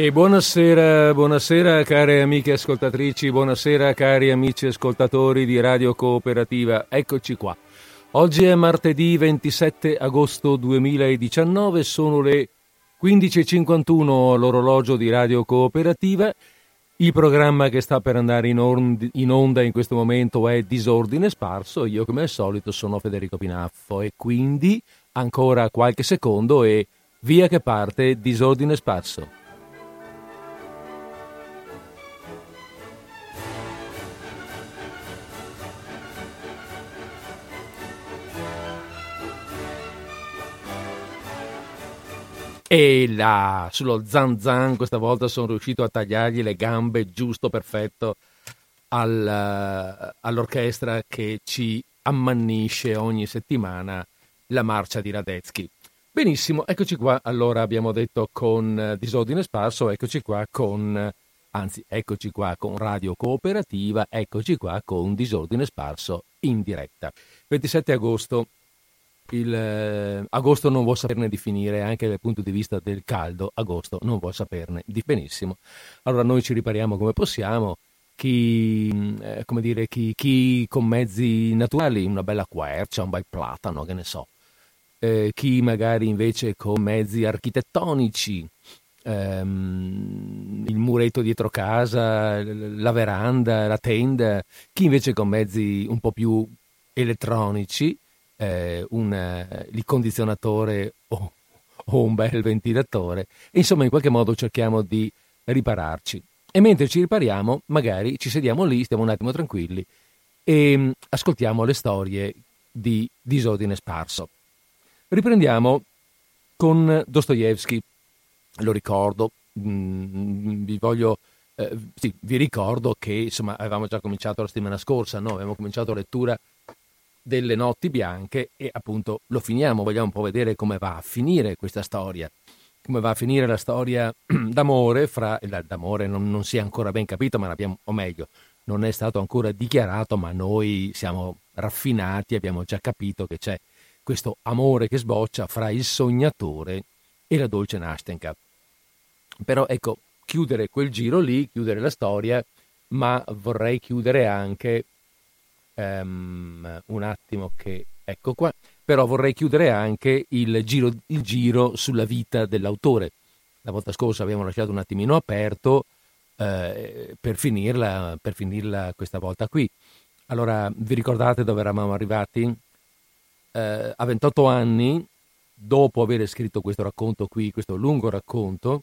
E buonasera, buonasera cari amiche ascoltatrici, buonasera cari amici ascoltatori di Radio Cooperativa, eccoci qua. Oggi è martedì 27 agosto 2019, sono le 15.51 all'orologio di Radio Cooperativa. Il programma che sta per andare in, on- in onda in questo momento è Disordine Sparso, io come al solito sono Federico Pinaffo e quindi ancora qualche secondo e via che parte Disordine Sparso. E là, sullo zan zan questa volta sono riuscito a tagliargli le gambe giusto perfetto al, uh, all'orchestra che ci ammannisce ogni settimana la marcia di Radetzky. Benissimo, eccoci qua. Allora abbiamo detto con uh, disordine sparso, eccoci qua con, uh, anzi, eccoci qua con Radio Cooperativa, eccoci qua con disordine sparso in diretta. 27 agosto il, eh, agosto non vuol saperne di finire, anche dal punto di vista del caldo, agosto non vuol saperne di benissimo. Allora noi ci ripariamo come possiamo, chi, eh, come dire, chi, chi, con mezzi naturali, una bella quercia, un bel platano, che ne so, eh, chi magari invece con mezzi architettonici, ehm, il muretto dietro casa, la veranda, la tenda, chi invece con mezzi un po' più elettronici, eh, un, eh, il condizionatore o, o un bel ventilatore. Insomma, in qualche modo cerchiamo di ripararci. E mentre ci ripariamo, magari ci sediamo lì, stiamo un attimo tranquilli e mm, ascoltiamo le storie di disordine sparso. Riprendiamo con Dostoevsky. Lo ricordo, mh, mm, vi voglio eh, sì, vi ricordo che insomma avevamo già cominciato la settimana scorsa, no? avevamo cominciato lettura delle notti bianche e appunto lo finiamo, vogliamo un po' vedere come va a finire questa storia, come va a finire la storia d'amore fra, d'amore non, non si è ancora ben capito, ma l'abbiamo, o meglio, non è stato ancora dichiarato, ma noi siamo raffinati, abbiamo già capito che c'è questo amore che sboccia fra il sognatore e la dolce Nastenka. Però ecco, chiudere quel giro lì, chiudere la storia, ma vorrei chiudere anche um, un attimo che ecco qua, però vorrei chiudere anche il giro, il giro sulla vita dell'autore. La volta scorsa abbiamo lasciato un attimino aperto eh, per, finirla, per finirla questa volta qui. Allora, vi ricordate dove eravamo arrivati? Eh, a 28 anni, dopo aver scritto questo racconto qui, questo lungo racconto,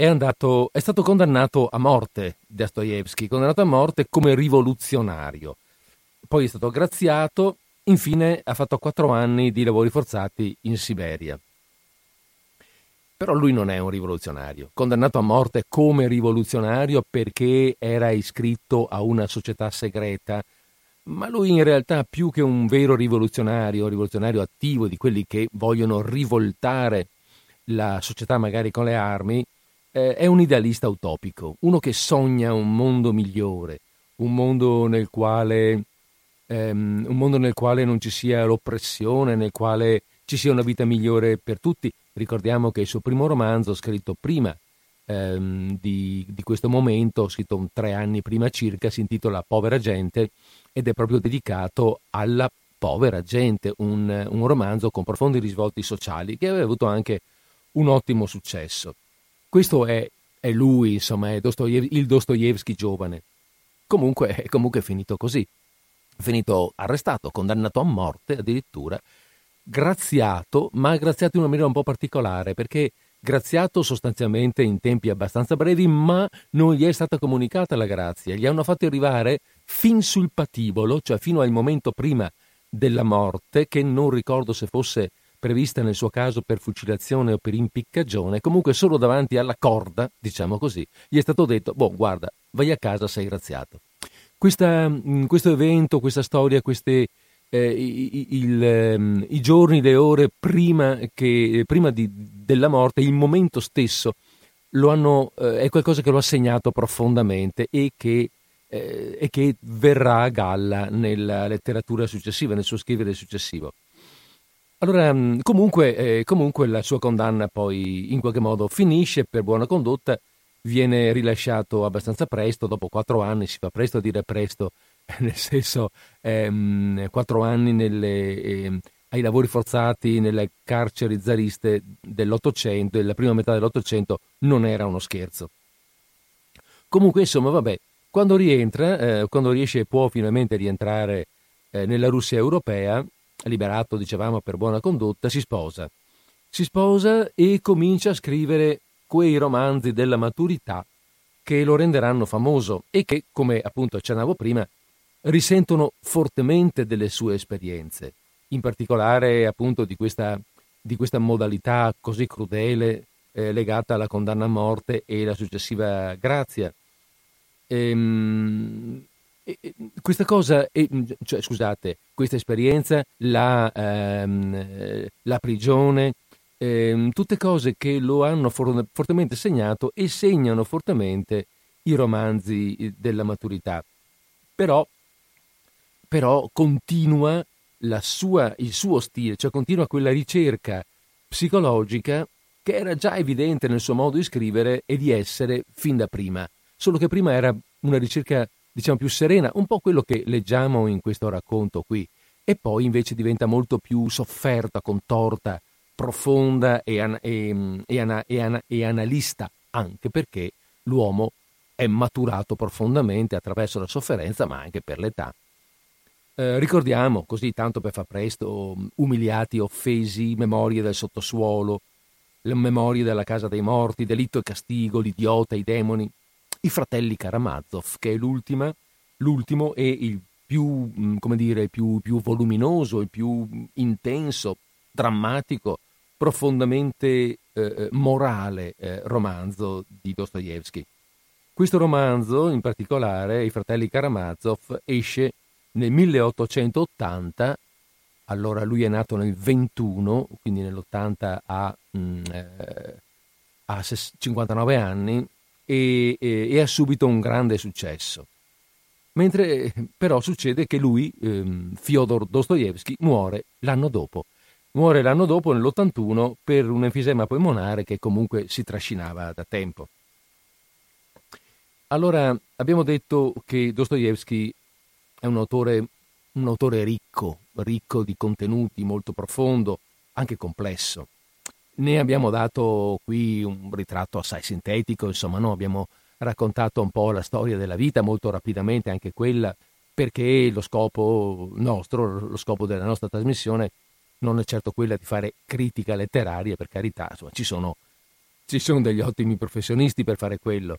è, andato, è stato condannato a morte Dostoevsky, condannato a morte come rivoluzionario. Poi è stato graziato, infine ha fatto quattro anni di lavori forzati in Siberia. Però lui non è un rivoluzionario, condannato a morte come rivoluzionario perché era iscritto a una società segreta, ma lui in realtà più che un vero rivoluzionario, rivoluzionario attivo di quelli che vogliono rivoltare la società magari con le armi, eh, è un idealista utopico, uno che sogna un mondo migliore, un mondo nel quale, ehm, un mondo nel quale non ci sia l'oppressione, nel quale ci sia una vita migliore per tutti. Ricordiamo che il suo primo romanzo, scritto prima ehm, di, di, questo momento, scritto tre anni prima circa, si intitola Povera gente ed è proprio dedicato alla povera gente, un, un romanzo con profondi risvolti sociali che aveva avuto anche un ottimo successo. Questo è, è lui, insomma, è Dostoyev- il Dostoevsky giovane. Comunque, è comunque finito così. Finito arrestato, condannato a morte addirittura, graziato, ma graziato in una maniera un po' particolare, perché graziato sostanzialmente in tempi abbastanza brevi, ma non gli è stata comunicata la grazia. Gli hanno fatto arrivare fin sul patibolo, cioè fino al momento prima della morte, che non ricordo se fosse prevista nel suo caso per fucilazione o per impiccagione, comunque solo davanti alla corda, diciamo così, gli è stato detto, boh, guarda, vai a casa, sei graziato. Questa, questo evento, questa storia, queste, eh, il, il, ehm, i giorni, le ore prima, che, prima di, della morte, il momento stesso, hanno, eh, è qualcosa che lo ha segnato profondamente e che, eh, e che verrà a galla nella letteratura successiva, nel suo scrivere successivo. Allora, mm, comunque, eh, comunque la sua condanna poi in qualche modo finisce per buona condotta, viene rilasciato abbastanza presto, dopo quattro anni, si fa presto a dire presto, nel senso ehm, quattro anni nelle, eh, ai lavori forzati nelle carceri zariste dell'Ottocento, della prima metà dell'Ottocento, non era uno scherzo. Comunque, insomma, vabbè, quando rientra, eh, quando riesce può finalmente rientrare eh, nella Russia europea, liberato, dicevamo, per buona condotta, si sposa. Si sposa e comincia a scrivere quei romanzi della maturità che lo renderanno famoso e che, come appunto accennavo prima, risentono fortemente delle sue esperienze, in particolare appunto di questa, di questa modalità così crudele eh, legata alla condanna a morte e la successiva grazia. Ehm, questa cosa, cioè, scusate, questa esperienza, la, ehm, la prigione, ehm, tutte cose che lo hanno for- fortemente segnato e segnano fortemente i romanzi della maturità. Però, però continua sua, il suo stile, cioè continua quella ricerca psicologica che era già evidente nel suo modo di scrivere e di essere fin da prima, solo che prima era una ricerca diciamo più serena, un po' quello che leggiamo in questo racconto qui, e poi invece diventa molto più sofferta, contorta, profonda e, an- e, e, ana- ana- e analista, anche perché l'uomo è maturato profondamente attraverso la sofferenza, ma anche per l'età. Eh, ricordiamo, così tanto per far presto, umiliati, offesi, memorie del sottosuolo, le memorie della casa dei morti, delitto e castigo, l'idiota, i demoni, i fratelli Karamazov, che è l'ultimo e il più, mm, come dire, più, più voluminoso, il più intenso, drammatico, profondamente eh, eh, morale eh, romanzo di Dostoevsky. Questo romanzo, in particolare, I fratelli Karamazov, esce nel 1880, allora lui è nato nel 21, quindi nell'80 ha, mm, eh, ha 59 anni, e, e, e ha subito un grande successo. Mentre però succede che lui, ehm, Fyodor Dostoevsky, muore l'anno dopo. Muore l'anno dopo, nell'81, per un enfisema polmonare che comunque si trascinava da tempo. Allora, abbiamo detto che Dostoevsky è un autore, un autore ricco, ricco di contenuti, molto profondo, anche complesso. Ne abbiamo dato qui un ritratto assai sintetico, insomma, no? abbiamo raccontato un po' la storia della vita, molto rapidamente anche quella, perché lo scopo nostro, lo scopo della nostra trasmissione non è certo quella di fare critica letteraria, per carità, insomma, ci sono, ci sono degli ottimi professionisti per fare quello.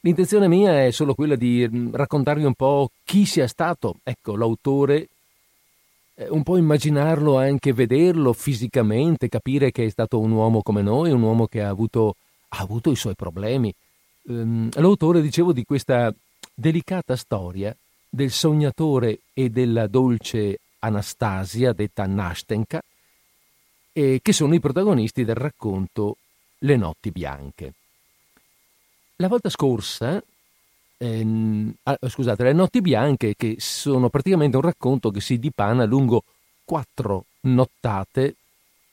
L'intenzione mia è solo quella di mm, raccontarvi un po' chi sia stato, ecco, l'autore un po' immaginarlo anche vederlo fisicamente, capire che è stato un uomo come noi, un uomo che ha avuto, ha avuto i suoi problemi. Um, l'autore, dicevo, di questa delicata storia del sognatore e della dolce Anastasia, detta Nastenka, eh, che sono i protagonisti del racconto Le notti bianche. La volta scorsa ehm, ah, scusate, Le Notti Bianche, che sono praticamente un racconto che si dipana lungo quattro nottate,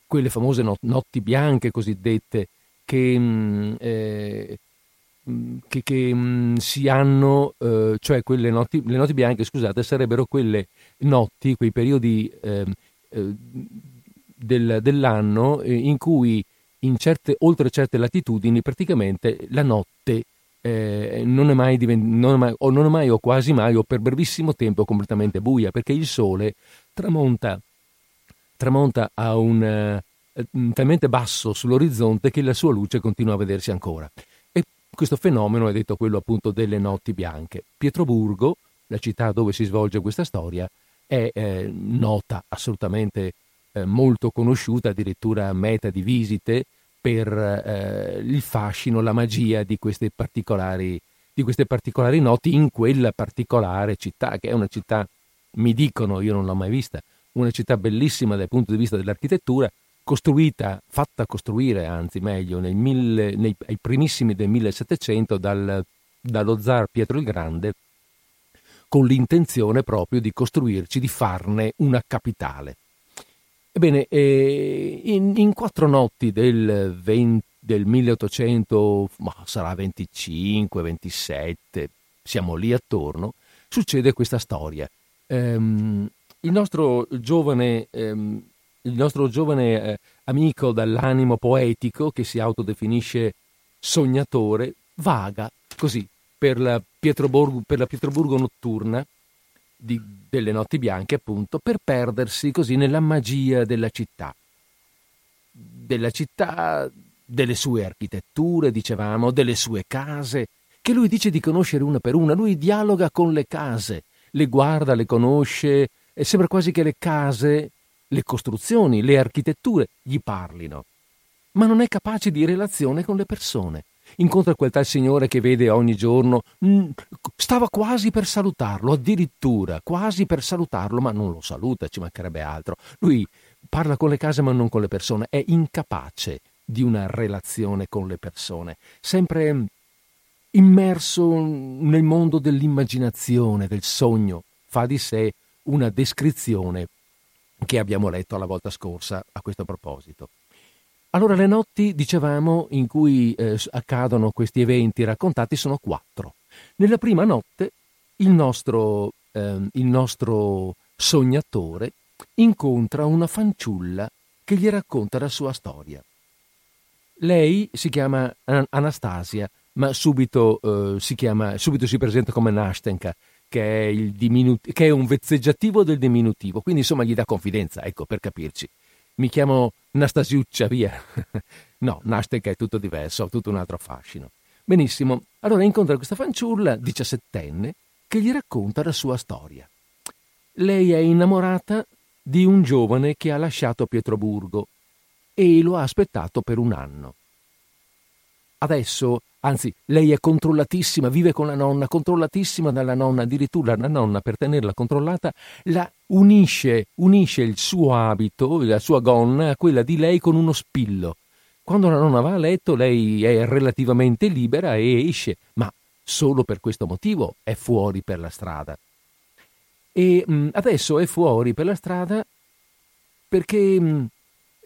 quelle famose not- notti bianche cosiddette, che, mh, mm, eh, mm, che, che mh, mm, si hanno, eh, cioè quelle notti, le notti bianche, scusate, sarebbero quelle notti, quei periodi ehm, eh, del, dell'anno eh, in cui in certe, oltre certe latitudini praticamente la notte eh, non, è mai divent- non, è mai, o non è mai o quasi mai o per brevissimo tempo completamente buia perché il sole tramonta, tramonta a un eh, talmente basso sull'orizzonte che la sua luce continua a vedersi ancora. E questo fenomeno è detto quello appunto delle notti bianche. Pietroburgo, la città dove si svolge questa storia, è eh, nota, assolutamente eh, molto conosciuta, addirittura meta di visite per eh, il fascino, la magia di queste, di queste particolari notti in quella particolare città, che è una città, mi dicono, io non l'ho mai vista, una città bellissima dal punto di vista dell'architettura, costruita, fatta costruire, anzi meglio, mille, nei primissimi del 1700 dal, dallo zar Pietro il Grande, con l'intenzione proprio di costruirci, di farne una capitale. Ebbene, eh, in, in, quattro notti del, 20, del 1800, ma sarà 25, 27, siamo lì attorno, succede questa storia. Um, il nostro giovane, um, il nostro giovane eh, amico dall'animo poetico, che si autodefinisce sognatore, vaga così per la Pietroburgo, per la Pietroburgo notturna di, delle notti bianche, appunto, per perdersi così nella magia della città. Della città, delle sue architetture, dicevamo, delle sue case, che lui dice di conoscere una per una. Lui dialoga con le case, le guarda, le conosce, e sembra quasi che le case, le costruzioni, le architetture gli parlino. Ma non è capace di relazione con le persone incontra quel tal signore che vede ogni giorno, mm, stava quasi per salutarlo, addirittura quasi per salutarlo, ma non lo saluta, ci mancherebbe altro. Lui parla con le case ma non con le persone, è incapace di una relazione con le persone, sempre immerso nel mondo dell'immaginazione, del sogno, fa di sé una descrizione che abbiamo letto la volta scorsa a questo proposito. Allora le notti, dicevamo, in cui eh, accadono questi eventi raccontati sono quattro. Nella prima notte il nostro, eh, il nostro sognatore incontra una fanciulla che gli racconta la sua storia. Lei si chiama Anastasia, ma subito, eh, si, chiama, subito si presenta come Nastenka, che è, diminut- che è un vezzeggiativo del diminutivo, quindi insomma gli dà confidenza, ecco, per capirci mi chiamo Nastasiuccia, via. no, Nastek è tutto diverso, ha tutto un altro fascino. Benissimo, allora incontra questa fanciulla, diciassettenne, che gli racconta la sua storia. Lei è innamorata di un giovane che ha lasciato Pietroburgo e lo ha aspettato per un anno. Adesso, anzi, lei è controllatissima, vive con la nonna, controllatissima dalla nonna, addirittura la nonna per tenerla controllata la unisce, unisce il suo abito, la sua gonna, a quella di lei con uno spillo. Quando la nonna va a letto lei è relativamente libera e esce, ma solo per questo motivo è fuori per la strada. E mh, adesso è fuori per la strada perché, mh,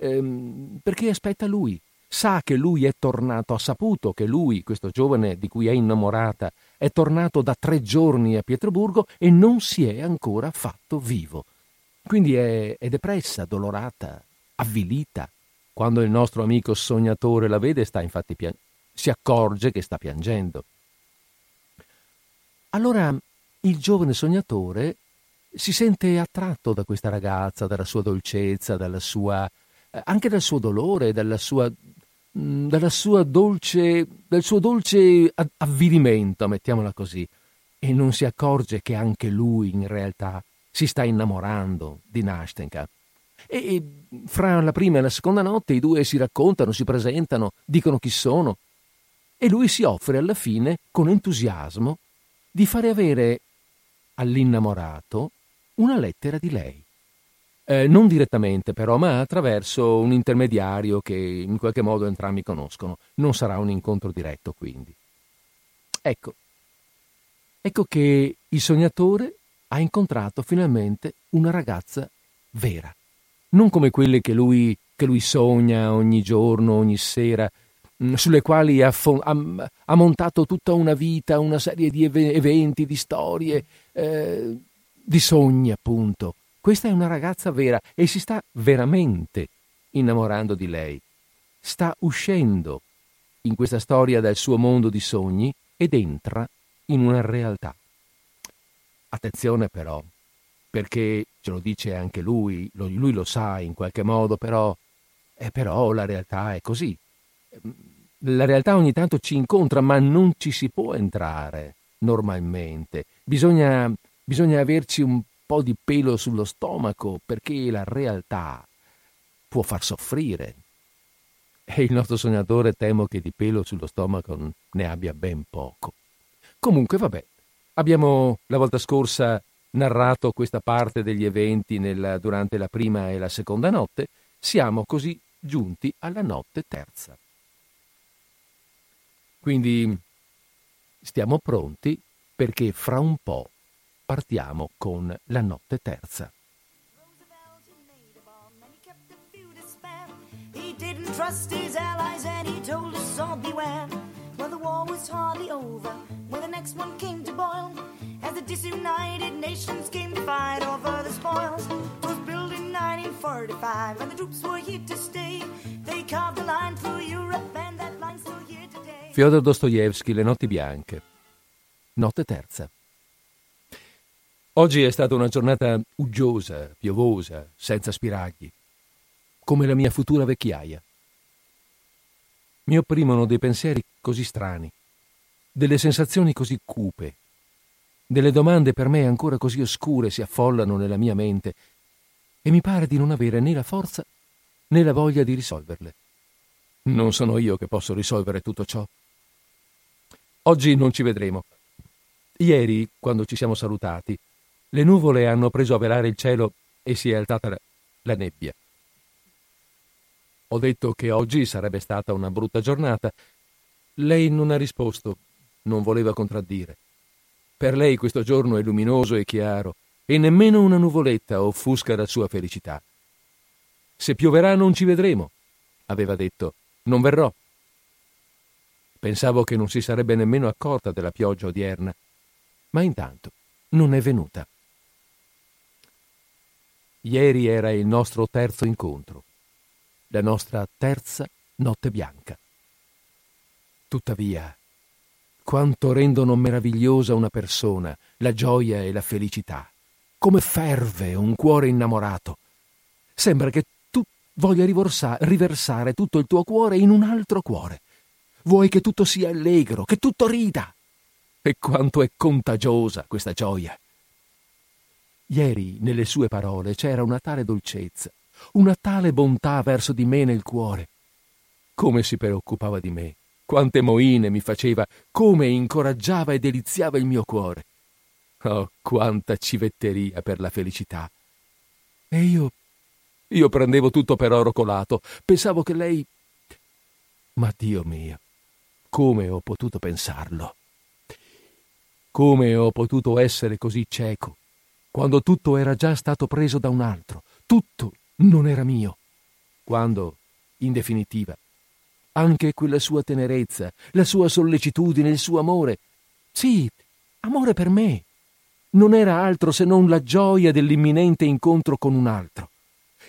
ehm, perché aspetta lui sa che lui è tornato, ha saputo che lui, questo giovane di cui è innamorata, è tornato da tre giorni a Pietroburgo e non si è ancora fatto vivo. Quindi è, è depressa, dolorata, avvilita. Quando il nostro amico sognatore la vede, sta infatti pian- si accorge che sta piangendo. Allora il giovane sognatore si sente attratto da questa ragazza, dalla sua dolcezza, dalla sua, eh, anche dal suo dolore, dalla sua dalla sua dolce, dal suo dolce avvilimento, mettiamola così, e non si accorge che anche lui in realtà si sta innamorando di Nastenka. E fra la prima e la seconda notte i due si raccontano, si presentano, dicono chi sono, e lui si offre alla fine, con entusiasmo, di fare avere all'innamorato una lettera di lei. Eh, non direttamente però, ma attraverso un intermediario che in qualche modo entrambi conoscono. Non sarà un incontro diretto, quindi. Ecco, ecco che il sognatore ha incontrato finalmente una ragazza vera, non come quelle che lui, che lui sogna ogni giorno, ogni sera, mm, sulle quali ha, ha, ha, montato tutta una vita, una serie di eventi, di storie, eh, di sogni appunto questa è una ragazza vera e si sta veramente innamorando di lei. Sta uscendo in questa storia dal suo mondo di sogni ed entra in una realtà. Attenzione però, perché ce lo dice anche lui, lui lo sa in qualche modo, però, eh, però la realtà è così. La realtà ogni tanto ci incontra, ma non ci si può entrare normalmente. Bisogna, bisogna averci un po' di pelo sullo stomaco perché la realtà può far soffrire. E il nostro sognatore temo che di pelo sullo stomaco ne abbia ben poco. Comunque, vabbè, abbiamo la volta scorsa narrato questa parte degli eventi nella, durante la prima e la seconda notte, siamo così giunti alla notte terza. Quindi stiamo pronti perché fra un po' partiamo con la notte terza. trust his allies and he told us all beware. Well, the war was hardly over when the next one came to boil. As the disunited nations came to fight over the spoils. It was built in 1945 and the troops were here to stay. They carved a line through Europe and that line's still here today. Fyodor Dostoevsky, Le notti bianche. Notte terza. Oggi è stata una giornata uggiosa, piovosa, senza spiragli, come la mia futura vecchiaia. Mi opprimono dei pensieri così strani, delle sensazioni così cupe, delle domande per me ancora così oscure si affollano nella mia mente e mi pare di non avere né la forza né la voglia di risolverle. Non sono io che posso risolvere tutto ciò. Oggi non ci vedremo. Ieri, quando ci siamo salutati, le nuvole hanno preso a velare il cielo e si è alzata la, nebbia. Ho detto che oggi sarebbe stata una brutta giornata. Lei non ha risposto, non voleva contraddire. Per lei questo giorno è luminoso e chiaro e nemmeno una nuvoletta offusca la sua felicità. Se pioverà non ci vedremo, aveva detto, non verrò. Pensavo che non si sarebbe nemmeno accorta della pioggia odierna, ma intanto non è venuta. Ieri era il nostro terzo incontro, la nostra terza notte bianca. Tuttavia, quanto rendono meravigliosa una persona la gioia e la felicità, come ferve un cuore innamorato. Sembra che tu voglia riversa- riversare tutto il tuo cuore in un altro cuore. Vuoi che tutto sia allegro, che tutto rida. E quanto è contagiosa questa gioia. Ieri nelle sue parole c'era una tale dolcezza, una tale bontà verso di me nel cuore. Come si preoccupava di me, quante moine mi faceva, come incoraggiava e deliziava il mio cuore. Oh, quanta civetteria per la felicità. E io. io prendevo tutto per oro colato. Pensavo che lei. Ma Dio mio, come ho potuto pensarlo? Come ho potuto essere così cieco? Quando tutto era già stato preso da un altro, tutto non era mio, quando, in definitiva, anche quella sua tenerezza, la sua sollecitudine, il suo amore, sì, amore per me, non era altro se non la gioia dell'imminente incontro con un altro,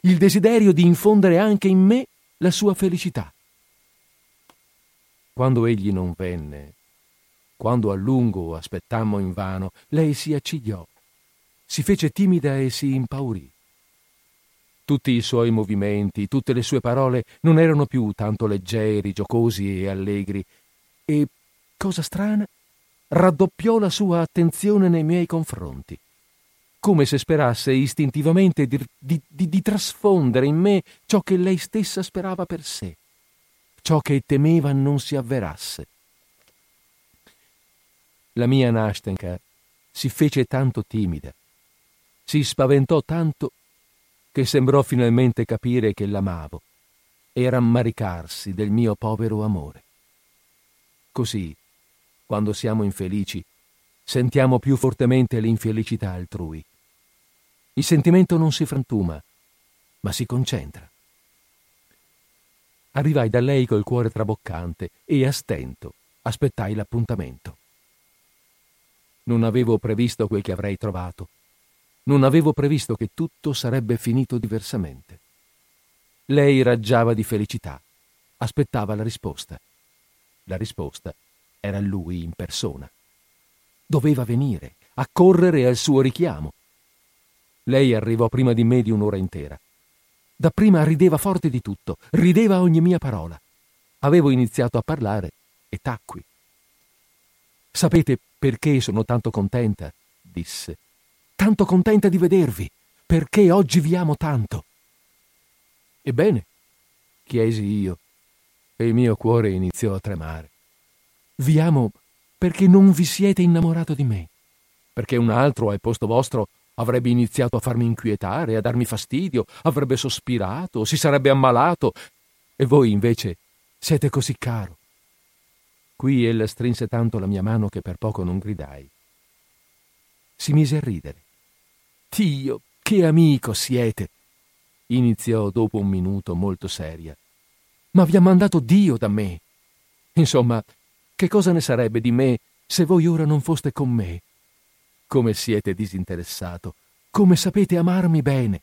il desiderio di infondere anche in me la sua felicità. Quando egli non venne, quando a lungo aspettammo invano, lei si accigliò si fece timida e si impaurì. Tutti i suoi movimenti, tutte le sue parole non erano più tanto leggeri, giocosi e allegri, e, cosa strana, raddoppiò la sua attenzione nei miei confronti, come se sperasse istintivamente di, di, di, di trasfondere in me ciò che lei stessa sperava per sé, ciò che temeva non si avverasse. La mia Nastenka si fece tanto timida, si spaventò tanto che sembrò finalmente capire che l'amavo e rammaricarsi del mio povero amore. Così, quando siamo infelici, sentiamo più fortemente l'infelicità altrui. Il sentimento non si frantuma, ma si concentra. Arrivai da lei col cuore traboccante e a stento aspettai l'appuntamento. Non avevo previsto quel che avrei trovato non avevo previsto che tutto sarebbe finito diversamente. Lei raggiava di felicità, aspettava la risposta. La risposta era lui in persona. Doveva venire, accorrere al suo richiamo. Lei arrivò prima di me di un'ora intera. Dapprima rideva forte di tutto, rideva a ogni mia parola. Avevo iniziato a parlare e tacqui. Sapete perché sono tanto contenta? disse tanto contenta di vedervi. Perché oggi vi amo tanto? Ebbene, chiesi io, e il mio cuore iniziò a tremare. Vi amo perché non vi siete innamorato di me, perché un altro al posto vostro avrebbe iniziato a farmi inquietare, a darmi fastidio, avrebbe sospirato, si sarebbe ammalato, e voi invece siete così caro. Qui ella strinse tanto la mia mano che per poco non gridai. Si mise a ridere. Dio, che amico siete! iniziò dopo un minuto molto seria. ma vi ha mandato Dio da me. Insomma, che cosa ne sarebbe di me se voi ora non foste con me? Come siete disinteressato, come sapete amarmi bene.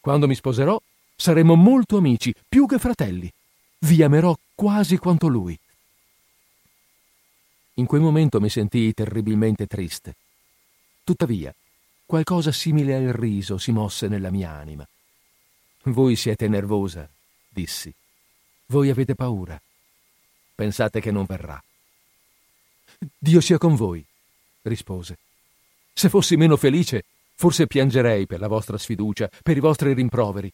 Quando mi sposerò saremo molto amici, più che fratelli. Vi amerò quasi quanto lui. In quel momento mi sentii terribilmente triste. Tuttavia, qualcosa simile al riso si mosse nella mia anima. Voi siete nervosa, dissi. Voi avete paura. Pensate che non verrà. Dio sia con voi, rispose. Se fossi meno felice, forse piangerei per la vostra sfiducia, per i vostri rimproveri.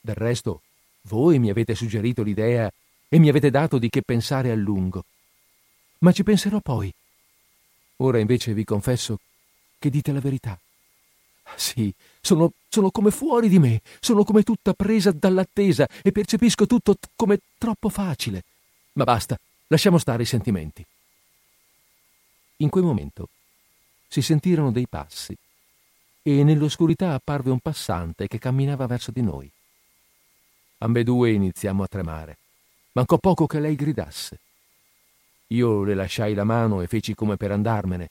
Del resto, voi mi avete suggerito l'idea e mi avete dato di che pensare a lungo. Ma ci penserò poi. Ora invece vi confesso che dite la verità. Sì, sono, sono come fuori di me, sono come tutta presa dall'attesa e percepisco tutto t- come troppo facile. Ma basta, lasciamo stare i sentimenti. In quel momento si sentirono dei passi e nell'oscurità apparve un passante che camminava verso di noi. Ambedue iniziamo a tremare. Mancò poco che lei gridasse. Io le lasciai la mano e feci come per andarmene,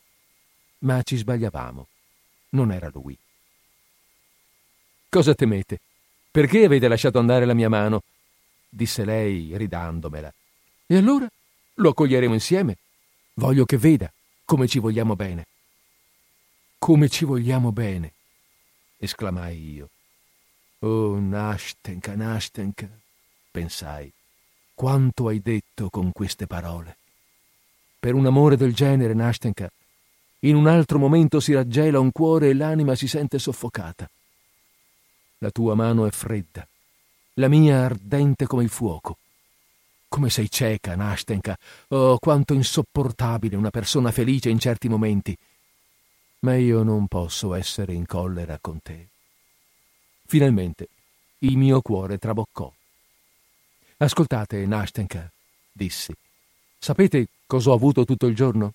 ma ci sbagliavamo. Non era lui. Cosa temete? Perché avete lasciato andare la mia mano? disse lei ridandomela. E allora lo accoglieremo insieme. Voglio che veda come ci vogliamo bene. Come ci vogliamo bene, esclamai io. Oh, Nashtenka, Nashtenka, pensai, quanto hai detto con queste parole. Per un amore del genere, Nashtenka, in un altro momento si raggela un cuore e l'anima si sente soffocata. La tua mano è fredda, la mia ardente come il fuoco. Come sei cieca, Nashtenka. Oh, quanto insopportabile una persona felice in certi momenti. Ma io non posso essere in collera con te. Finalmente il mio cuore traboccò. Ascoltate, Nashtenka, dissi. Sapete cosa ho avuto tutto il giorno?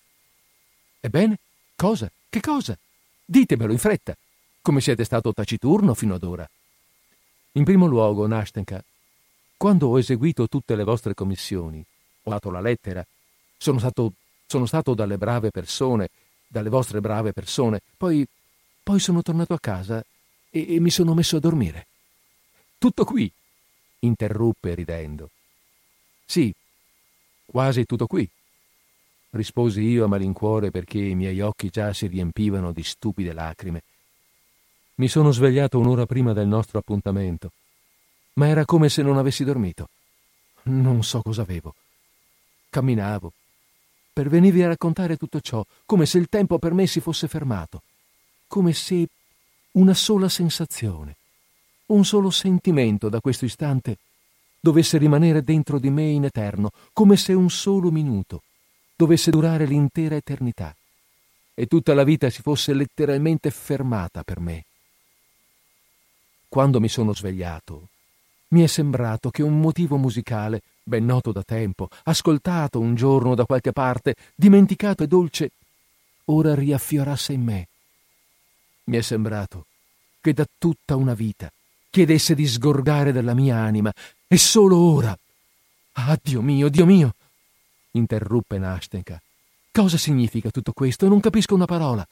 Ebbene, cosa? Che cosa? Ditemelo in fretta. Come siete stato taciturno fino ad ora? In primo luogo, Nashtenka, quando ho eseguito tutte le vostre commissioni, ho dato la lettera, sono stato, sono stato dalle brave persone, dalle vostre brave persone, poi, poi sono tornato a casa e, e mi sono messo a dormire. Tutto qui, interruppe ridendo. Sì, quasi tutto qui, risposi io a malincuore perché i miei occhi già si riempivano di stupide lacrime mi sono svegliato un'ora prima del nostro appuntamento, ma era come se non avessi dormito. Non so cosa avevo. Camminavo. Per venirvi a raccontare tutto ciò, come se il tempo per me si fosse fermato, come se una sola sensazione, un solo sentimento da questo istante dovesse rimanere dentro di me in eterno, come se un solo minuto dovesse durare l'intera eternità e tutta la vita si fosse letteralmente fermata per me quando mi sono svegliato, mi è sembrato che un motivo musicale, ben noto da tempo, ascoltato un giorno da qualche parte, dimenticato e dolce, ora riaffiorasse in me. Mi è sembrato che da tutta una vita chiedesse di sgorgare dalla mia anima, e solo ora. Ah, Dio mio, Dio mio! Interruppe Nastenka. Cosa significa tutto questo? Non capisco una parola.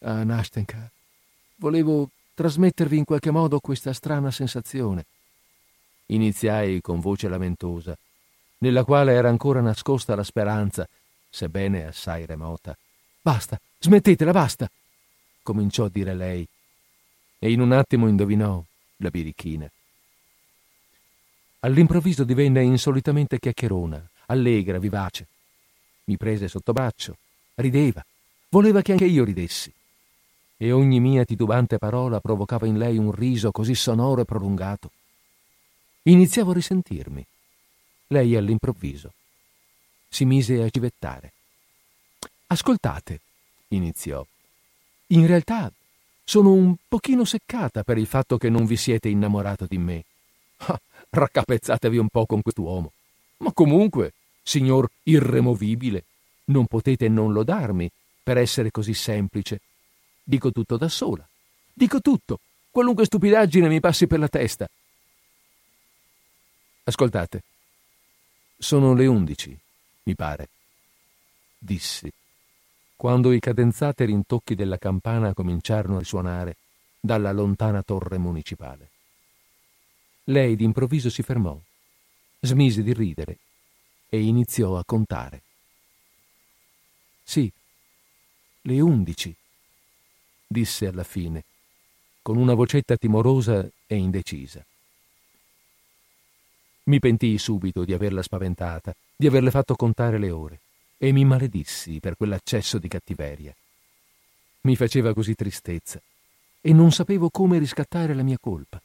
Ah, Nastenka, volevo trasmettervi in qualche modo questa strana sensazione. Iniziai con voce lamentosa, nella quale era ancora nascosta la speranza, sebbene assai remota. Basta, smettetela, basta! cominciò a dire lei, e in un attimo indovinò la birichina. All'improvviso divenne insolitamente chiacchierona, allegra, vivace. Mi prese sotto braccio, rideva, voleva che anche io ridessi e ogni mia titubante parola provocava in lei un riso così sonoro e prolungato. Iniziavo a risentirmi. Lei all'improvviso si mise a civettare. Ascoltate, iniziò. In realtà sono un pochino seccata per il fatto che non vi siete innamorato di me. Ah, raccapezzatevi un po' con quest'uomo. Ma comunque, signor irremovibile, non potete non lodarmi per essere così semplice Dico tutto da sola. Dico tutto. Qualunque stupidaggine mi passi per la testa. Ascoltate, sono le undici, mi pare, dissi, quando i cadenzati rintocchi della campana cominciarono a risuonare dalla lontana torre municipale. Lei d'improvviso si fermò, smise di ridere e iniziò a contare. Sì, le undici, disse alla fine, con una vocetta timorosa e indecisa. Mi pentii subito di averla spaventata, di averle fatto contare le ore, e mi maledissi per quell'accesso di cattiveria. Mi faceva così tristezza e non sapevo come riscattare la mia colpa.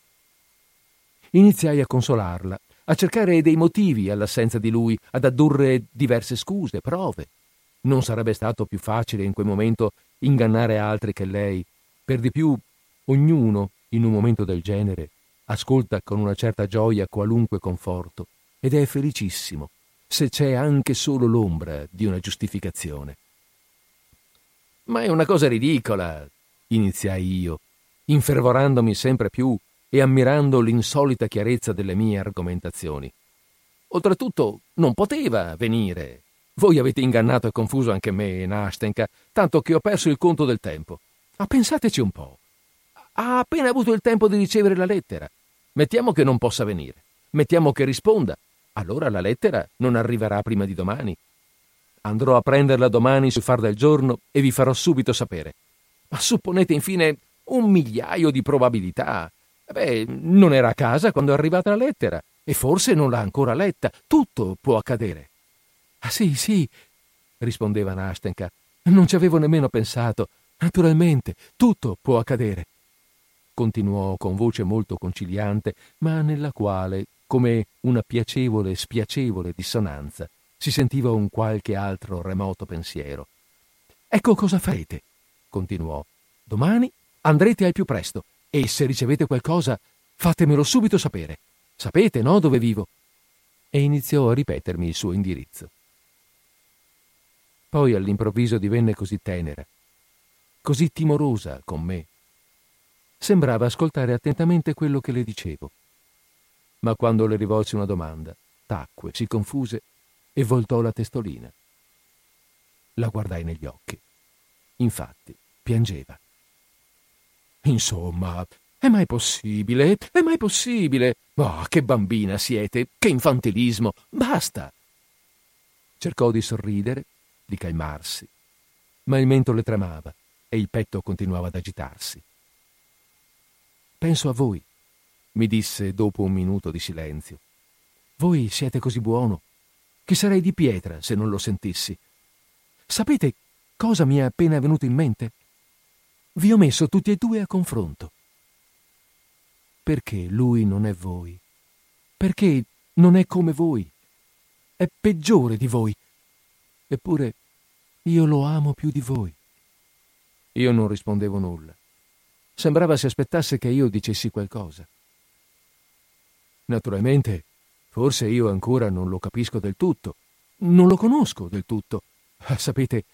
Iniziai a consolarla, a cercare dei motivi all'assenza di lui, ad addurre diverse scuse, prove. Non sarebbe stato più facile in quel momento ingannare altri che lei. Per di più, ognuno, in un momento del genere, ascolta con una certa gioia qualunque conforto ed è felicissimo se c'è anche solo l'ombra di una giustificazione. Ma è una cosa ridicola, iniziai io, infervorandomi sempre più e ammirando l'insolita chiarezza delle mie argomentazioni. Oltretutto non poteva venire. Voi avete ingannato e confuso anche me, Nastenka, tanto che ho perso il conto del tempo. Ma pensateci un po'. Ha appena avuto il tempo di ricevere la lettera. Mettiamo che non possa venire. Mettiamo che risponda. Allora la lettera non arriverà prima di domani. Andrò a prenderla domani sul far del giorno e vi farò subito sapere. Ma supponete infine un migliaio di probabilità. Beh, non era a casa quando è arrivata la lettera e forse non l'ha ancora letta. Tutto può accadere. Ah sì, sì, rispondeva Nastenka. Non ci avevo nemmeno pensato. Naturalmente, tutto può accadere. Continuò con voce molto conciliante, ma nella quale, come una piacevole spiacevole dissonanza, si sentiva un qualche altro remoto pensiero. Ecco cosa farete, continuò. Domani andrete al più presto e se ricevete qualcosa fatemelo subito sapere. Sapete, no, dove vivo? E iniziò a ripetermi il suo indirizzo. Poi all'improvviso divenne così tenera, così timorosa con me. Sembrava ascoltare attentamente quello che le dicevo. Ma quando le rivolsi una domanda, tacque, si confuse e voltò la testolina. La guardai negli occhi. Infatti, piangeva. Insomma, è mai possibile? È mai possibile? Oh, che bambina siete! Che infantilismo! Basta! Cercò di sorridere, di calmarsi, ma il mento le tremava e il petto continuava ad agitarsi. Penso a voi, mi disse dopo un minuto di silenzio. Voi siete così buono che sarei di pietra se non lo sentissi. Sapete cosa mi è appena venuto in mente? Vi ho messo tutti e due a confronto. Perché lui non è voi? Perché non è come voi? È peggiore di voi. Eppure io lo amo più di voi. Io non rispondevo nulla. Sembrava si aspettasse che io dicessi qualcosa. Naturalmente, forse io ancora non lo capisco del tutto. Non lo conosco del tutto. Sapete,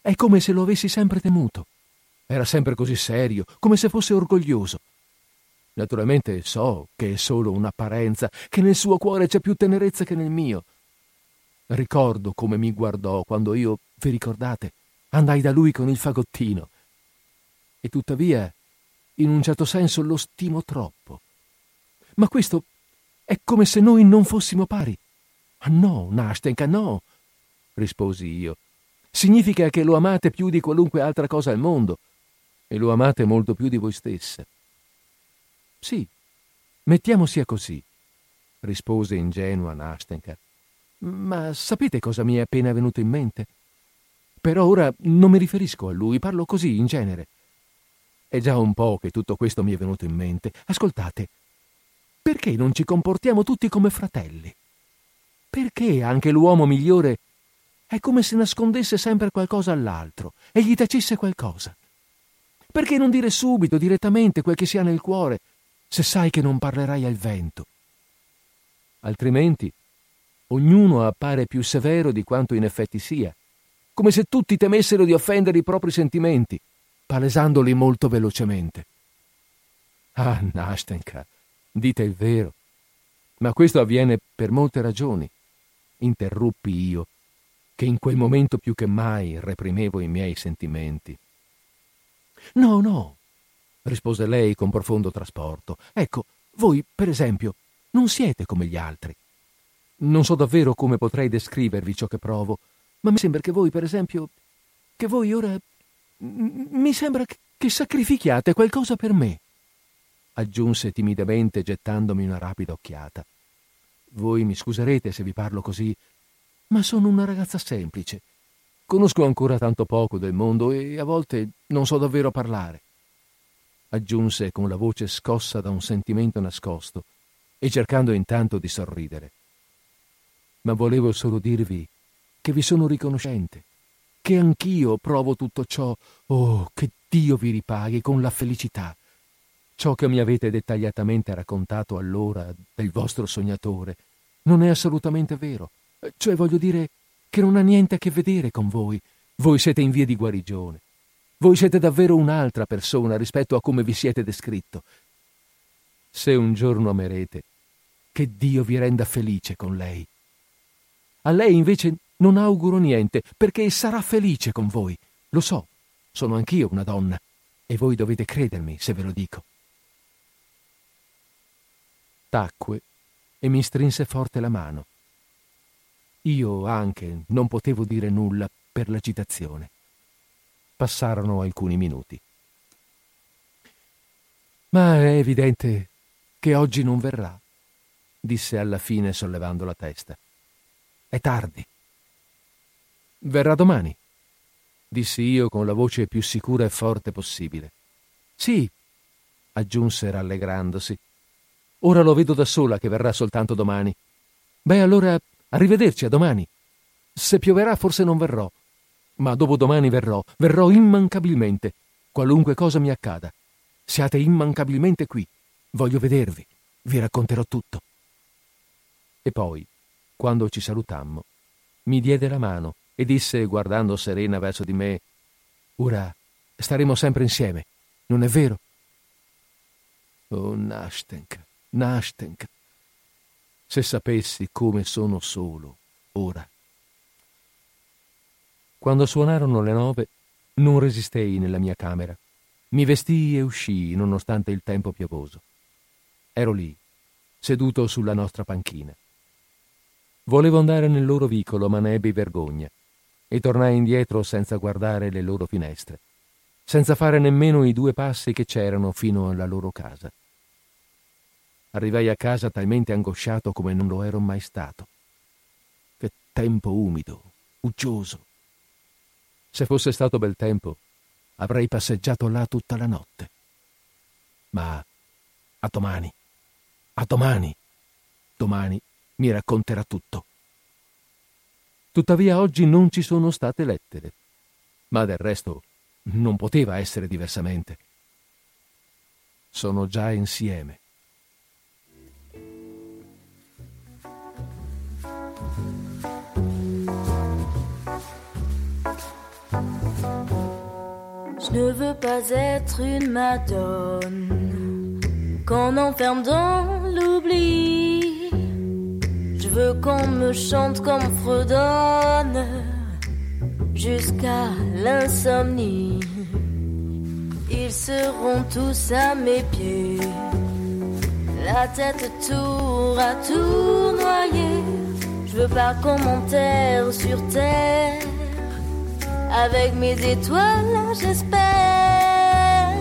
è come se lo avessi sempre temuto. Era sempre così serio, come se fosse orgoglioso. Naturalmente so che è solo un'apparenza, che nel suo cuore c'è più tenerezza che nel mio. Ricordo come mi guardò quando io, vi ricordate, andai da lui con il fagottino. E tuttavia, in un certo senso, lo stimo troppo. Ma questo è come se noi non fossimo pari. Ah no, Nastenka, no, risposi io. Significa che lo amate più di qualunque altra cosa al mondo e lo amate molto più di voi stessa. Sì, mettiamo sia così, rispose ingenua Nastenka. Ma sapete cosa mi è appena venuto in mente? Però ora non mi riferisco a lui, parlo così in genere. È già un po' che tutto questo mi è venuto in mente. Ascoltate, perché non ci comportiamo tutti come fratelli? Perché anche l'uomo migliore è come se nascondesse sempre qualcosa all'altro e gli tacesse qualcosa? Perché non dire subito, direttamente, quel che si ha nel cuore, se sai che non parlerai al vento? Altrimenti, ognuno appare più severo di quanto in effetti sia, come se tutti temessero di offendere i propri sentimenti, palesandoli molto velocemente. Ah, Nastenka, dite il vero. Ma questo avviene per molte ragioni. Interruppi io, che in quel momento più che mai reprimevo i miei sentimenti. No, no, rispose lei con profondo trasporto. Ecco, voi, per esempio, non siete come gli altri. Non so davvero come potrei descrivervi ciò che provo, ma mi sembra che voi, per esempio, che voi ora... mi sembra che sacrifichiate qualcosa per me, aggiunse timidamente gettandomi una rapida occhiata. Voi mi scuserete se vi parlo così, ma sono una ragazza semplice. Conosco ancora tanto poco del mondo e a volte non so davvero parlare. Aggiunse con la voce scossa da un sentimento nascosto e cercando intanto di sorridere. Ma volevo solo dirvi che vi sono riconoscente, che anch'io provo tutto ciò, oh, che Dio vi ripaghi con la felicità. Ciò che mi avete dettagliatamente raccontato allora del vostro sognatore non è assolutamente vero. Cioè voglio dire che non ha niente a che vedere con voi. Voi siete in via di guarigione. Voi siete davvero un'altra persona rispetto a come vi siete descritto. Se un giorno amerete, che Dio vi renda felice con lei. A lei invece non auguro niente, perché sarà felice con voi. Lo so, sono anch'io una donna, e voi dovete credermi se ve lo dico. Tacque e mi strinse forte la mano. Io anche non potevo dire nulla per l'agitazione. Passarono alcuni minuti. Ma è evidente che oggi non verrà, disse alla fine sollevando la testa. È tardi. Verrà domani, dissi io con la voce più sicura e forte possibile. Sì, aggiunse rallegrandosi. Ora lo vedo da sola che verrà soltanto domani. Beh, allora Arrivederci a domani. Se pioverà forse non verrò, ma dopodomani verrò, verrò immancabilmente, qualunque cosa mi accada. Siate immancabilmente qui. Voglio vedervi. Vi racconterò tutto. E poi, quando ci salutammo, mi diede la mano e disse, guardando serena verso di me, Ora staremo sempre insieme, non è vero? Oh, Nastenka, Nastenka, se sapessi come sono solo ora. Quando suonarono le nove, non resistei nella mia camera. Mi vestii e uscii nonostante il tempo piovoso. Ero lì, seduto sulla nostra panchina. Volevo andare nel loro vicolo, ma ne ebbi vergogna, e tornai indietro senza guardare le loro finestre, senza fare nemmeno i due passi che c'erano fino alla loro casa. Arrivai a casa talmente angosciato come non lo ero mai stato. Che tempo umido, uggioso. Se fosse stato bel tempo, avrei passeggiato là tutta la notte. Ma a domani, a domani, domani mi racconterà tutto. Tuttavia oggi non ci sono state lettere, ma del resto non poteva essere diversamente. Sono già insieme. Je ne veux pas être une madone qu'on enferme dans l'oubli. Je veux qu'on me chante comme fredonne jusqu'à l'insomnie. Ils seront tous à mes pieds, la tête tour à tour noyée. Je veux pas commentaire sur terre avec mes étoiles, j'espère,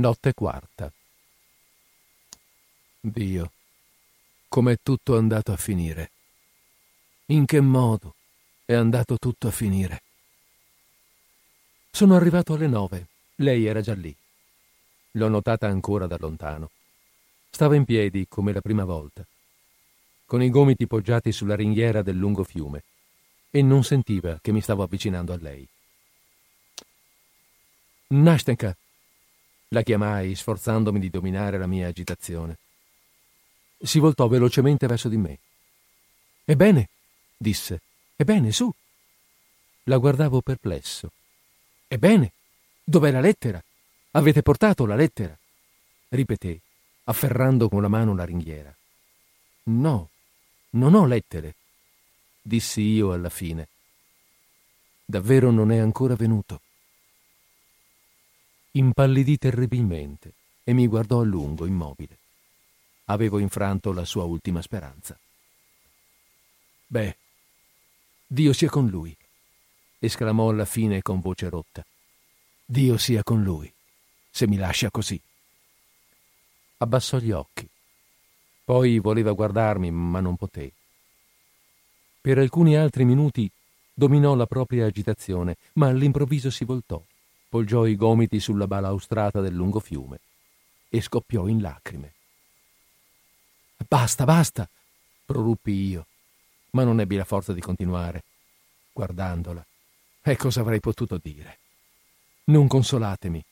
Notte quarta. Dio, com'è tutto andato a finire. In che modo è andato tutto a finire? Sono arrivato alle nove. Lei era già lì. L'ho notata ancora da lontano. Stava in piedi come la prima volta, con i gomiti poggiati sulla ringhiera del lungo fiume, e non sentiva che mi stavo avvicinando a lei. Nastenka, la chiamai, sforzandomi di dominare la mia agitazione. Si voltò velocemente verso di me. Ebbene, disse, ebbene, su. La guardavo perplesso. Ebbene, dov'è la lettera? Avete portato la lettera? ripeté, afferrando con la mano la ringhiera. No, non ho lettere, dissi io alla fine. Davvero non è ancora venuto. Impallidì terribilmente e mi guardò a lungo, immobile. Avevo infranto la sua ultima speranza. Beh, Dio sia con lui, esclamò alla fine con voce rotta. Dio sia con lui, se mi lascia così. Abbassò gli occhi. Poi voleva guardarmi, ma non poté. Per alcuni altri minuti dominò la propria agitazione, ma all'improvviso si voltò, poggiò i gomiti sulla balaustrata del lungo fiume e scoppiò in lacrime. Basta, basta, proruppi io, ma non ebbi la forza di continuare, guardandola. E cosa avrei potuto dire? Non consolatemi,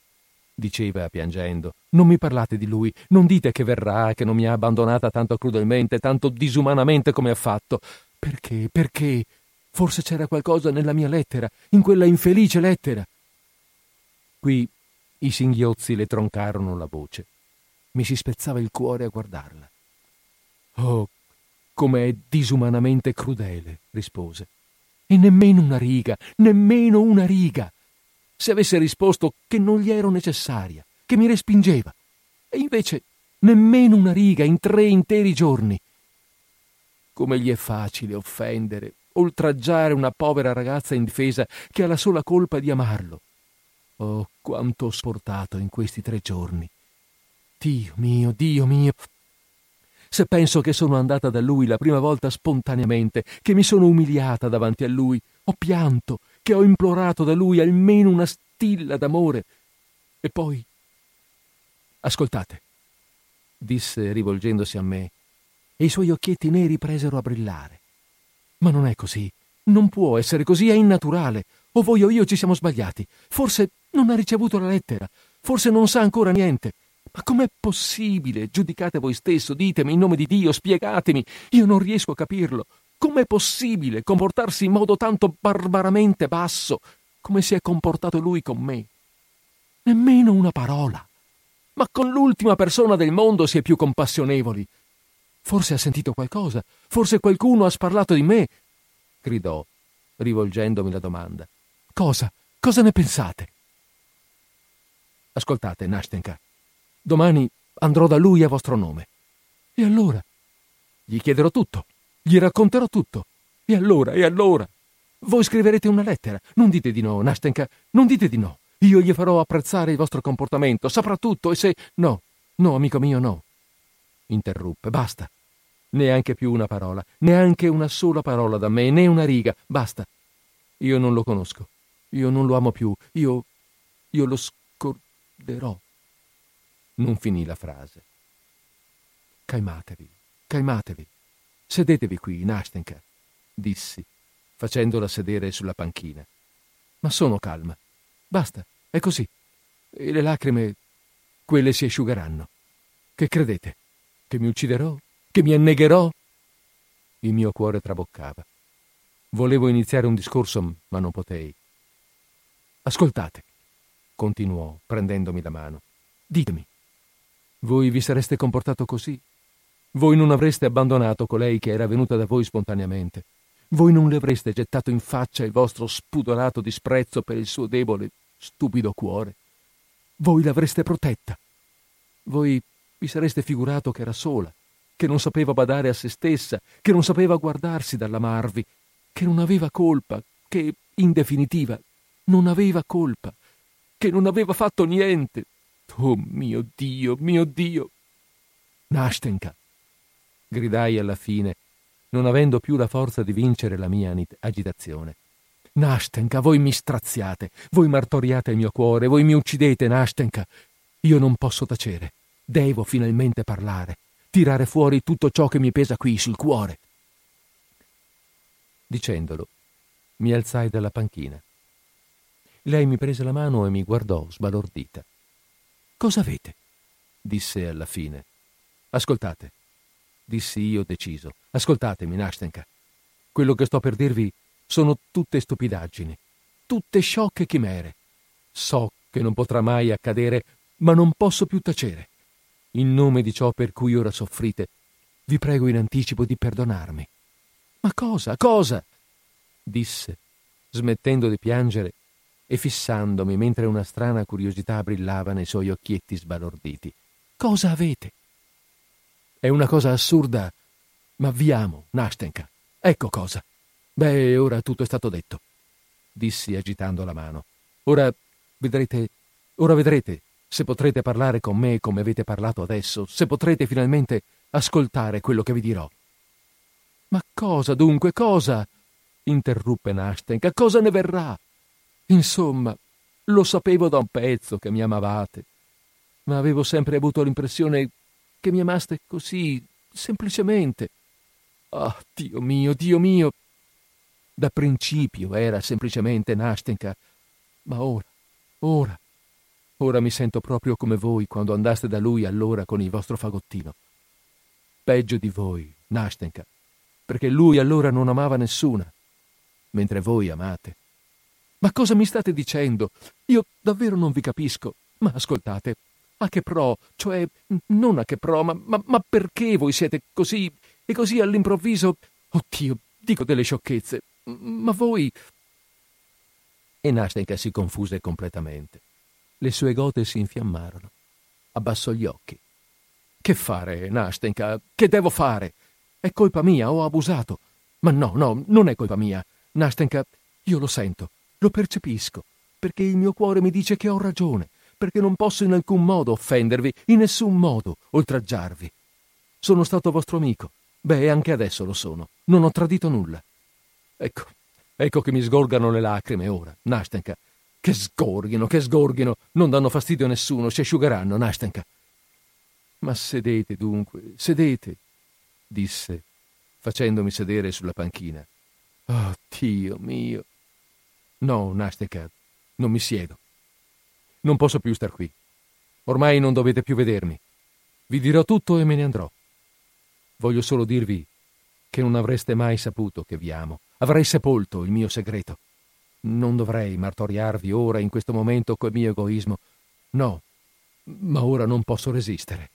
diceva piangendo. Non mi parlate di lui, non dite che verrà, che non mi ha abbandonata tanto crudelmente, tanto disumanamente come ha fatto. Perché? Perché? Forse c'era qualcosa nella mia lettera, in quella infelice lettera. Qui i singhiozzi le troncarono la voce. Mi si spezzava il cuore a guardarla. Oh, com'è disumanamente crudele, rispose. E nemmeno una riga, nemmeno una riga. Se avesse risposto che non gli ero necessaria, che mi respingeva. E invece nemmeno una riga in tre interi giorni. Come gli è facile offendere, oltraggiare una povera ragazza indifesa che ha la sola colpa di amarlo. Oh, quanto ho sportato in questi tre giorni. Dio mio, Dio mio. Se penso che sono andata da lui la prima volta spontaneamente, che mi sono umiliata davanti a lui, ho pianto, che ho implorato da lui almeno una stilla d'amore. E poi... Ascoltate, disse rivolgendosi a me, e i suoi occhietti neri presero a brillare. Ma non è così. Non può essere così, è innaturale. O voi o io ci siamo sbagliati. Forse non ha ricevuto la lettera. Forse non sa ancora niente. Ma com'è possibile? Giudicate voi stesso, ditemi in nome di Dio, spiegatemi. Io non riesco a capirlo. Com'è possibile comportarsi in modo tanto barbaramente basso come si è comportato lui con me? Nemmeno una parola. Ma con l'ultima persona del mondo si è più compassionevoli. Forse ha sentito qualcosa, forse qualcuno ha sparlato di me, gridò, rivolgendomi la domanda. Cosa? Cosa ne pensate? Ascoltate, Nastenka. Domani andrò da lui a vostro nome. E allora? Gli chiederò tutto, gli racconterò tutto. E allora, e allora? Voi scriverete una lettera. Non dite di no, Nastenka, non dite di no. Io gli farò apprezzare il vostro comportamento, saprà tutto e se... No, no, amico mio, no. Interruppe, basta. Neanche più una parola, neanche una sola parola da me, né una riga, basta. Io non lo conosco, io non lo amo più, io... io lo scorderò. Non finì la frase. Calmatevi, calmatevi. Sedetevi qui, in Ashtenka, dissi, facendola sedere sulla panchina. Ma sono calma. Basta, è così. E le lacrime, quelle si asciugheranno. Che credete? Che mi ucciderò? Che mi annegherò? Il mio cuore traboccava. Volevo iniziare un discorso, ma non potei. Ascoltate, continuò, prendendomi la mano. Ditemi, voi vi sareste comportato così? Voi non avreste abbandonato colei che era venuta da voi spontaneamente. Voi non le avreste gettato in faccia il vostro spudorato disprezzo per il suo debole, stupido cuore. Voi l'avreste protetta. Voi vi sareste figurato che era sola, che non sapeva badare a se stessa, che non sapeva guardarsi dall'amarvi, che non aveva colpa, che, in definitiva, non aveva colpa, che non aveva fatto niente. Oh mio Dio, mio Dio! Nastenka! gridai alla fine, non avendo più la forza di vincere la mia agitazione. Nastenka, voi mi straziate, voi martoriate il mio cuore, voi mi uccidete, Nastenka. Io non posso tacere, devo finalmente parlare, tirare fuori tutto ciò che mi pesa qui sul cuore. Dicendolo, mi alzai dalla panchina. Lei mi prese la mano e mi guardò sbalordita. Cosa avete? disse alla fine. Ascoltate, dissi io deciso. Ascoltatemi, Nastenka. Quello che sto per dirvi sono tutte stupidaggini, tutte sciocche chimere. So che non potrà mai accadere, ma non posso più tacere. In nome di ciò per cui ora soffrite, vi prego in anticipo di perdonarmi. Ma cosa, cosa? disse, smettendo di piangere e fissandomi mentre una strana curiosità brillava nei suoi occhietti sbalorditi. Cosa avete? È una cosa assurda, ma vi amo, Nastenka. Ecco cosa. Beh, ora tutto è stato detto, dissi agitando la mano. Ora vedrete, ora vedrete se potrete parlare con me come avete parlato adesso, se potrete finalmente ascoltare quello che vi dirò. Ma cosa dunque, cosa? interruppe Nastenka. Cosa ne verrà? Insomma, lo sapevo da un pezzo che mi amavate, ma avevo sempre avuto l'impressione che mi amaste così, semplicemente. Ah, oh, Dio mio, Dio mio! Da principio era semplicemente Nastenka, ma ora, ora, ora mi sento proprio come voi quando andaste da lui allora con il vostro fagottino. Peggio di voi, Nastenka, perché lui allora non amava nessuna, mentre voi amate. Ma cosa mi state dicendo? Io davvero non vi capisco. Ma ascoltate, a che pro, cioè non a che pro, ma, ma, ma perché voi siete così e così all'improvviso... Oddio, dico delle sciocchezze. Ma voi... E Nastenka si confuse completamente. Le sue gote si infiammarono. Abbassò gli occhi. Che fare, Nastenka? Che devo fare? È colpa mia, ho abusato. Ma no, no, non è colpa mia. Nastenka, io lo sento, lo percepisco, perché il mio cuore mi dice che ho ragione, perché non posso in alcun modo offendervi, in nessun modo oltraggiarvi. Sono stato vostro amico. Beh, anche adesso lo sono. Non ho tradito nulla. Ecco, ecco che mi sgorgano le lacrime ora, Nastenka. Che sgorghino, che sgorghino. Non danno fastidio a nessuno, si asciugheranno, Nastenka. Ma sedete dunque, sedete, disse, facendomi sedere sulla panchina. Oh, Dio mio. No, Nastenka, non mi siedo. Non posso più star qui. Ormai non dovete più vedermi. Vi dirò tutto e me ne andrò. Voglio solo dirvi che non avreste mai saputo che vi amo. Avrei sepolto il mio segreto. Non dovrei martoriarvi ora in questo momento col mio egoismo. No, ma ora non posso resistere.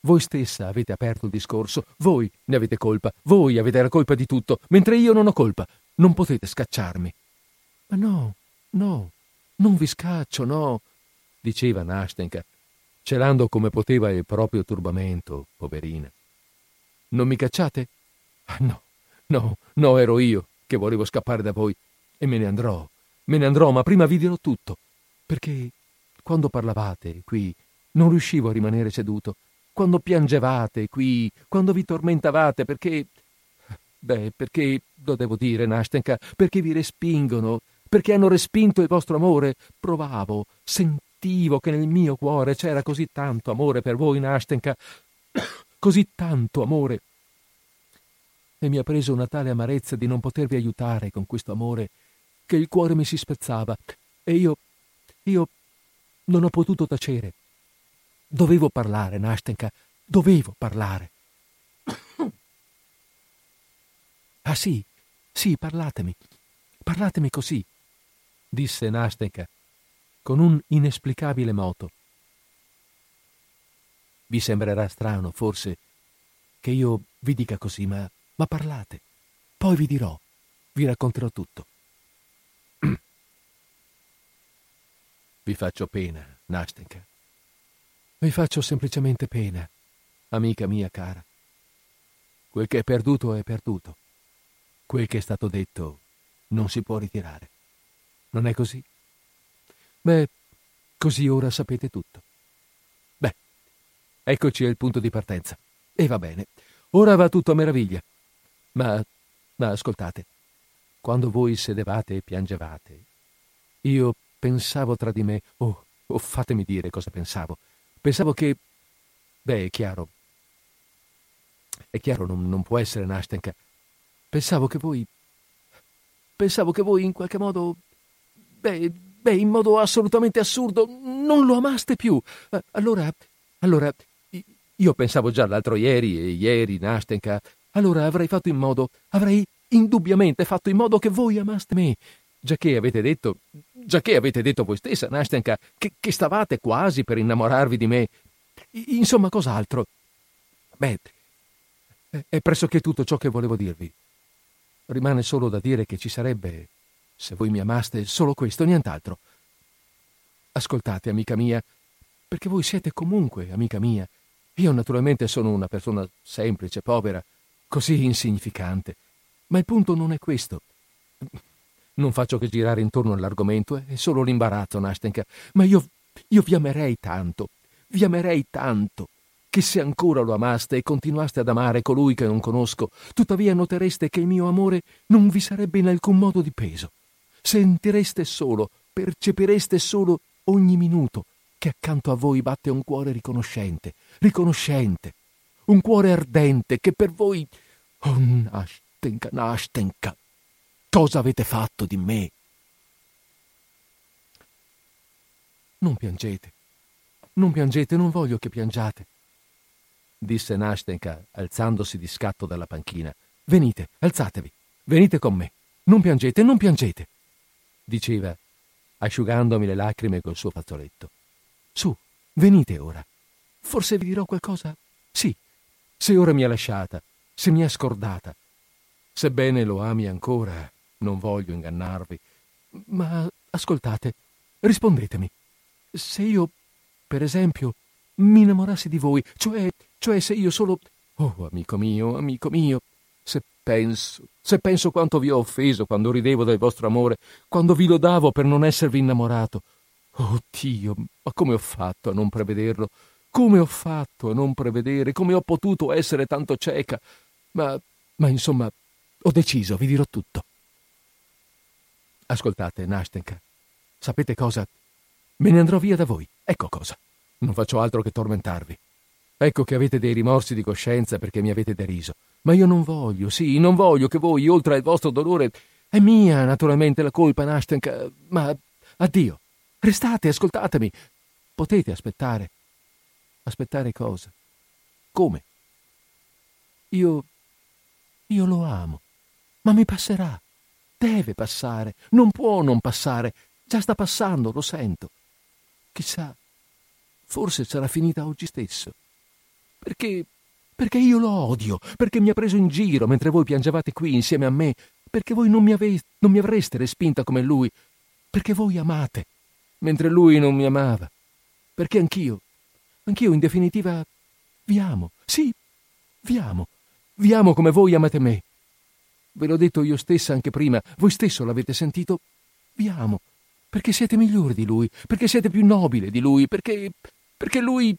Voi stessa avete aperto il discorso, voi ne avete colpa, voi avete la colpa di tutto, mentre io non ho colpa. Non potete scacciarmi. Ma no, no, non vi scaccio, no, diceva Nastenka, celando come poteva il proprio turbamento, poverina. Non mi cacciate? Ah, no, no, no, ero io che volevo scappare da voi e me ne andrò, me ne andrò, ma prima vi dirò tutto, perché quando parlavate qui non riuscivo a rimanere seduto, quando piangevate qui, quando vi tormentavate, perché... Beh, perché, lo devo dire, Nastenka, perché vi respingono, perché hanno respinto il vostro amore, provavo, sentivo che nel mio cuore c'era così tanto amore per voi, Nastenka, così tanto amore. E mi ha preso una tale amarezza di non potervi aiutare con questo amore che il cuore mi si spezzava e io, io non ho potuto tacere. Dovevo parlare, Nastenka, dovevo parlare. Ah sì, sì, parlatemi, parlatemi così, disse Nastenka con un inesplicabile moto. Vi sembrerà strano, forse, che io vi dica così, ma, ma parlate. Poi vi dirò, vi racconterò tutto. vi faccio pena, Nastenka. Vi faccio semplicemente pena, amica mia cara. Quel che è perduto è perduto. Quel che è stato detto non si può ritirare. Non è così? Beh, così ora sapete tutto. Beh, eccoci al punto di partenza. E va bene. Ora va tutto a meraviglia. Ma, ma ascoltate, quando voi sedevate e piangevate, io pensavo tra di me, oh, oh, fatemi dire cosa pensavo. Pensavo che, beh, è chiaro, è chiaro, non, non può essere Nastenka. Pensavo che voi, pensavo che voi in qualche modo, beh, beh, in modo assolutamente assurdo, non lo amaste più. Allora, allora, io pensavo già l'altro ieri e ieri, Nastenka, allora avrei fatto in modo, avrei indubbiamente fatto in modo che voi amaste me, già che avete detto, già che avete detto voi stessa, Nastenka, che, che stavate quasi per innamorarvi di me. Insomma, cos'altro? Beh, è pressoché tutto ciò che volevo dirvi. Rimane solo da dire che ci sarebbe, se voi mi amaste, solo questo, nient'altro. Ascoltate, amica mia, perché voi siete comunque amica mia. Io naturalmente sono una persona semplice, povera, così insignificante. Ma il punto non è questo. Non faccio che girare intorno all'argomento, è solo l'imbarazzo, Nastenka. Ma io, io vi amerei tanto, vi amerei tanto, che se ancora lo amaste e continuaste ad amare colui che non conosco, tuttavia notereste che il mio amore non vi sarebbe in alcun modo di peso. Sentireste solo, percepireste solo ogni minuto che accanto a voi batte un cuore riconoscente, riconoscente, un cuore ardente che per voi... Oh, Nastenka, Nastenka, cosa avete fatto di me? Non piangete, non piangete, non voglio che piangiate, disse Nastenka, alzandosi di scatto dalla panchina. Venite, alzatevi, venite con me. Non piangete, non piangete, diceva, asciugandomi le lacrime col suo fazzoletto. Su, venite ora. Forse vi dirò qualcosa? Sì, se ora mi ha lasciata, se mi ha scordata. Sebbene lo ami ancora, non voglio ingannarvi. Ma ascoltate, rispondetemi. Se io, per esempio, mi innamorassi di voi, cioè, cioè se io solo... Oh, amico mio, amico mio, se penso, se penso quanto vi ho offeso quando ridevo del vostro amore, quando vi lodavo per non esservi innamorato. Oh Dio, ma come ho fatto a non prevederlo? Come ho fatto a non prevedere? Come ho potuto essere tanto cieca? Ma, ma insomma, ho deciso, vi dirò tutto. Ascoltate, Nastenka, sapete cosa? Me ne andrò via da voi. Ecco cosa. Non faccio altro che tormentarvi. Ecco che avete dei rimorsi di coscienza perché mi avete deriso. Ma io non voglio, sì, non voglio che voi, oltre al vostro dolore, è mia naturalmente la colpa, Nastenka, ma addio. Restate, ascoltatemi. Potete aspettare. Aspettare cosa? Come? Io. io lo amo. Ma mi passerà. Deve passare. Non può non passare. Già sta passando, lo sento. Chissà, forse sarà finita oggi stesso. Perché. perché io lo odio, perché mi ha preso in giro mentre voi piangevate qui insieme a me, perché voi non mi, ave... non mi avreste respinta come lui, perché voi amate, mentre lui non mi amava, perché anch'io, Anch'io, in definitiva, vi amo. Sì, vi amo. Vi amo come voi amate me. Ve l'ho detto io stessa anche prima, voi stesso l'avete sentito. Vi amo. Perché siete migliori di lui, perché siete più nobile di lui, perché. perché lui.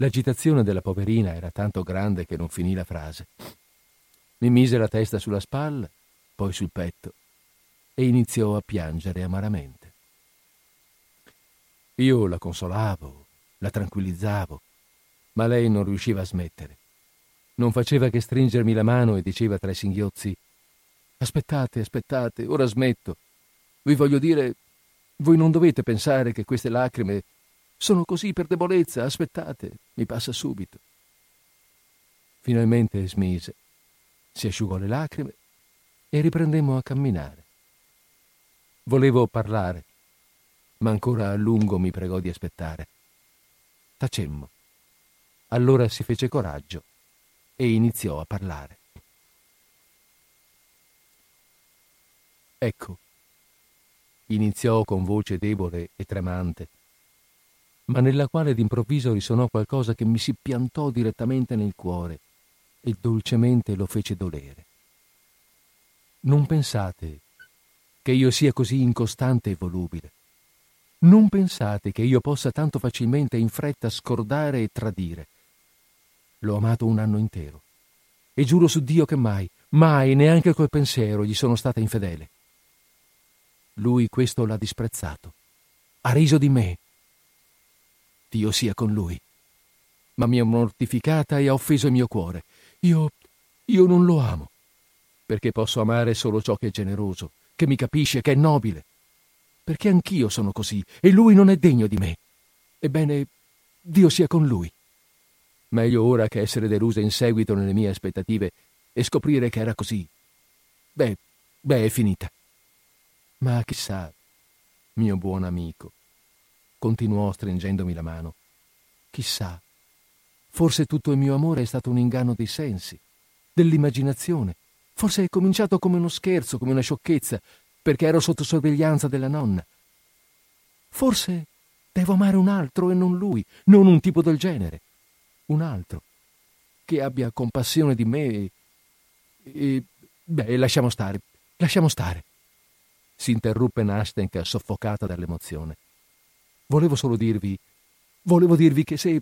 L'agitazione della poverina era tanto grande che non finì la frase. Mi mise la testa sulla spalla, poi sul petto, e iniziò a piangere amaramente. Io la consolavo, la tranquillizzavo, ma lei non riusciva a smettere. Non faceva che stringermi la mano e diceva tra i singhiozzi Aspettate, aspettate, ora smetto. Vi voglio dire, voi non dovete pensare che queste lacrime sono così per debolezza, aspettate, mi passa subito. Finalmente smise, si asciugò le lacrime e riprendemmo a camminare. Volevo parlare, ma ancora a lungo mi pregò di aspettare. Tacemmo. Allora si fece coraggio e iniziò a parlare. Ecco, iniziò con voce debole e tremante, ma nella quale d'improvviso risonò qualcosa che mi si piantò direttamente nel cuore e dolcemente lo fece dolere. Non pensate che io sia così incostante e volubile. Non pensate che io possa tanto facilmente e in fretta scordare e tradire. L'ho amato un anno intero e giuro su Dio che mai, mai, neanche col pensiero gli sono stata infedele. Lui questo l'ha disprezzato. Ha riso di me. Dio sia con lui. Ma mi ha mortificata e ha offeso il mio cuore. Io, io non lo amo, perché posso amare solo ciò che è generoso, che mi capisce, che è nobile. Perché anch'io sono così e lui non è degno di me. Ebbene, Dio sia con lui. Meglio ora che essere delusa in seguito nelle mie aspettative e scoprire che era così. Beh, beh, è finita. Ma chissà, mio buon amico, continuò stringendomi la mano, chissà, forse tutto il mio amore è stato un inganno dei sensi, dell'immaginazione, forse è cominciato come uno scherzo, come una sciocchezza, perché ero sotto sorveglianza della nonna. Forse devo amare un altro e non lui, non un tipo del genere, un altro, che abbia compassione di me e... e beh, lasciamo stare, lasciamo stare si interruppe Nastenka soffocata dall'emozione. Volevo solo dirvi, volevo dirvi che se,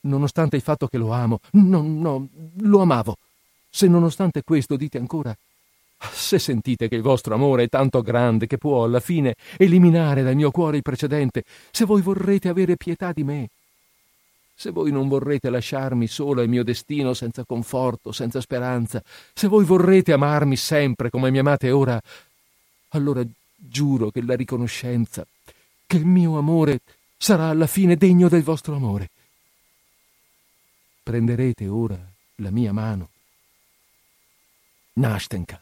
nonostante il fatto che lo amo, no, no, lo amavo, se nonostante questo dite ancora, se sentite che il vostro amore è tanto grande che può alla fine eliminare dal mio cuore il precedente, se voi vorrete avere pietà di me, se voi non vorrete lasciarmi solo al mio destino senza conforto, senza speranza, se voi vorrete amarmi sempre come mi amate ora, allora giuro che la riconoscenza, che il mio amore sarà alla fine degno del vostro amore. Prenderete ora la mia mano. Nastenka,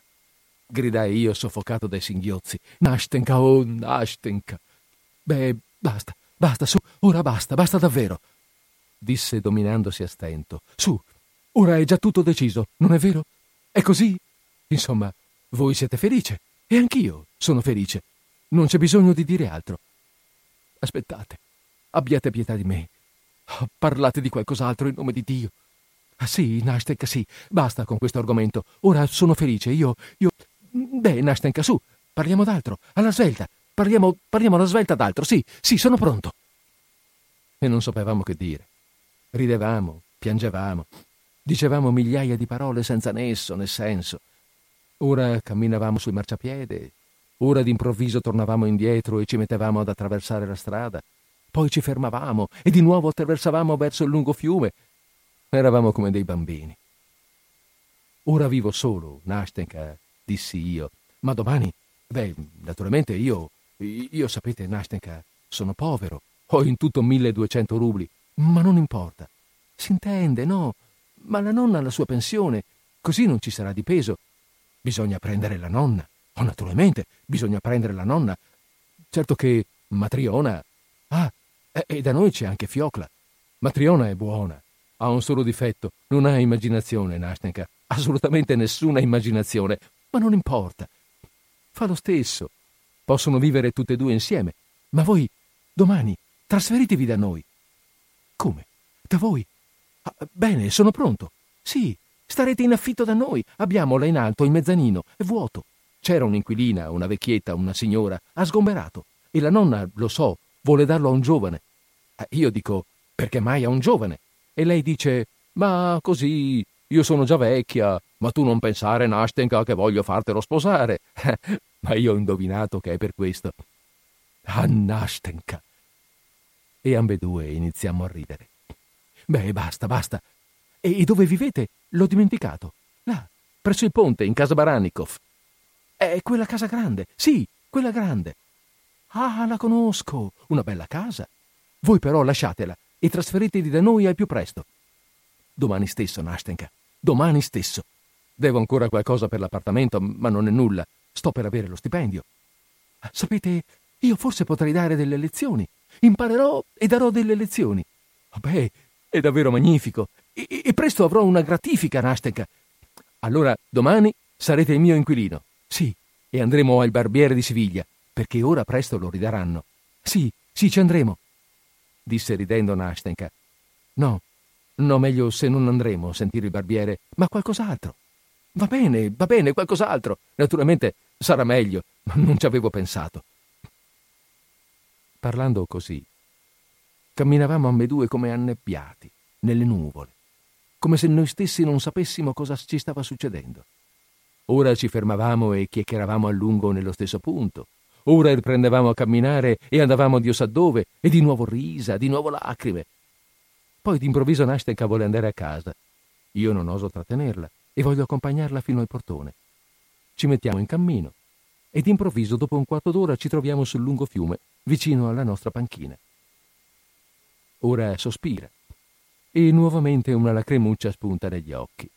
gridai io soffocato dai singhiozzi. Nastenka, oh Nastenka. Beh, basta, basta, su, ora basta, basta davvero, disse dominandosi a stento. Su, ora è già tutto deciso, non è vero? È così? Insomma, voi siete felice. E anch'io sono felice. Non c'è bisogno di dire altro. Aspettate, abbiate pietà di me. Parlate di qualcos'altro in nome di Dio. Sì, Nastenka, sì. Basta con questo argomento. Ora sono felice. Io. io. Beh, Nastenka, su. Parliamo d'altro. Alla svelta. Parliamo, parliamo alla svelta d'altro. Sì, sì, sono pronto. E non sapevamo che dire. Ridevamo, piangevamo, dicevamo migliaia di parole senza nesso né senso. Ora camminavamo sul marciapiede, ora d'improvviso tornavamo indietro e ci mettevamo ad attraversare la strada, poi ci fermavamo e di nuovo attraversavamo verso il lungo fiume. Eravamo come dei bambini. Ora vivo solo, Nastenka, dissi io, ma domani, beh, naturalmente io, io sapete, Nastenka, sono povero, ho in tutto 1200 rubli, ma non importa. Si intende, no? Ma la nonna ha la sua pensione, così non ci sarà di peso Bisogna prendere la nonna. Oh, naturalmente, bisogna prendere la nonna. Certo che Matriona... Ah, e da noi c'è anche Fiocla. Matriona è buona. Ha un solo difetto. Non ha immaginazione, Nastenka. Assolutamente nessuna immaginazione. Ma non importa. Fa lo stesso. Possono vivere tutte e due insieme. Ma voi, domani, trasferitevi da noi. Come? Da voi? Ah, bene, sono pronto. Sì, Starete in affitto da noi. Abbiamo là in alto il mezzanino, è vuoto. C'era un'inquilina, una vecchietta, una signora, ha sgomberato. E la nonna, lo so, vuole darlo a un giovane. Eh, io dico, perché mai a un giovane? E lei dice, ma così, io sono già vecchia, ma tu non pensare, Nastenka, che voglio fartelo sposare. ma io ho indovinato che è per questo. Ah, Nastenka. E ambedue iniziamo a ridere. Beh, basta, basta. E dove vivete? L'ho dimenticato. Là, presso il ponte, in casa Baranikov. È quella casa grande. Sì, quella grande. Ah, la conosco. Una bella casa. Voi però lasciatela e trasferitevi da noi al più presto. Domani stesso, Nastenka. Domani stesso. Devo ancora qualcosa per l'appartamento, ma non è nulla. Sto per avere lo stipendio. Sapete, io forse potrei dare delle lezioni. Imparerò e darò delle lezioni. Beh, è davvero magnifico. E, e presto avrò una gratifica, Nastenka. Allora, domani sarete il mio inquilino. Sì, e andremo al barbiere di Siviglia, perché ora presto lo ridaranno. Sì, sì, ci andremo, disse ridendo Nastenka. No, no, meglio se non andremo a sentire il barbiere, ma qualcos'altro. Va bene, va bene, qualcos'altro. Naturalmente sarà meglio, ma non ci avevo pensato. Parlando così, camminavamo ambedue come annebbiati, nelle nuvole, come se noi stessi non sapessimo cosa ci stava succedendo. Ora ci fermavamo e chiacchieravamo a lungo nello stesso punto. Ora riprendevamo a camminare e andavamo Dio sa dove, e di nuovo risa, di nuovo lacrime. Poi d'improvviso Nastenka vuole andare a casa. Io non oso trattenerla e voglio accompagnarla fino al portone. Ci mettiamo in cammino e d'improvviso, dopo un quarto d'ora, ci troviamo sul lungo fiume, vicino alla nostra panchina. Ora sospira e nuovamente una lacrimuccia spunta negli occhi.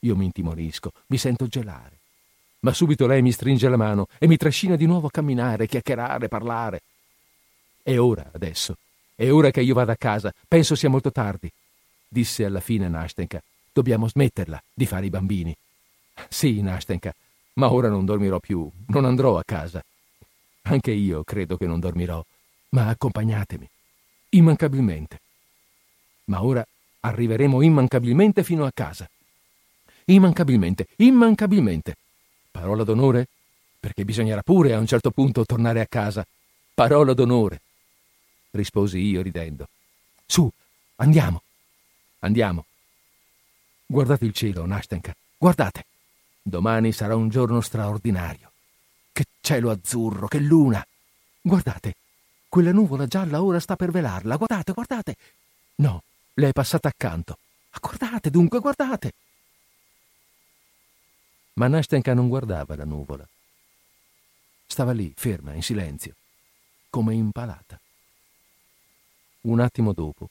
Io mi intimorisco, mi sento gelare. Ma subito lei mi stringe la mano e mi trascina di nuovo a camminare, chiacchierare, parlare. È ora adesso. È ora che io vada a casa. Penso sia molto tardi. Disse alla fine Nastenka. Dobbiamo smetterla di fare i bambini. Sì, Nastenka, ma ora non dormirò più. Non andrò a casa. Anche io credo che non dormirò. Ma accompagnatemi. Immancabilmente. Ma ora arriveremo immancabilmente fino a casa. Immancabilmente, immancabilmente. Parola d'onore? Perché bisognerà pure a un certo punto tornare a casa. Parola d'onore. Risposi io ridendo. Su, andiamo. Andiamo. Guardate il cielo, Nastenka. Guardate. Domani sarà un giorno straordinario. Che cielo azzurro, che luna. Guardate. Quella nuvola gialla ora sta per velarla. Guardate, guardate. No, le è passata accanto. Guardate, dunque, guardate. Ma Nastenka non guardava la nuvola. Stava lì, ferma, in silenzio, come impalata. Un attimo dopo,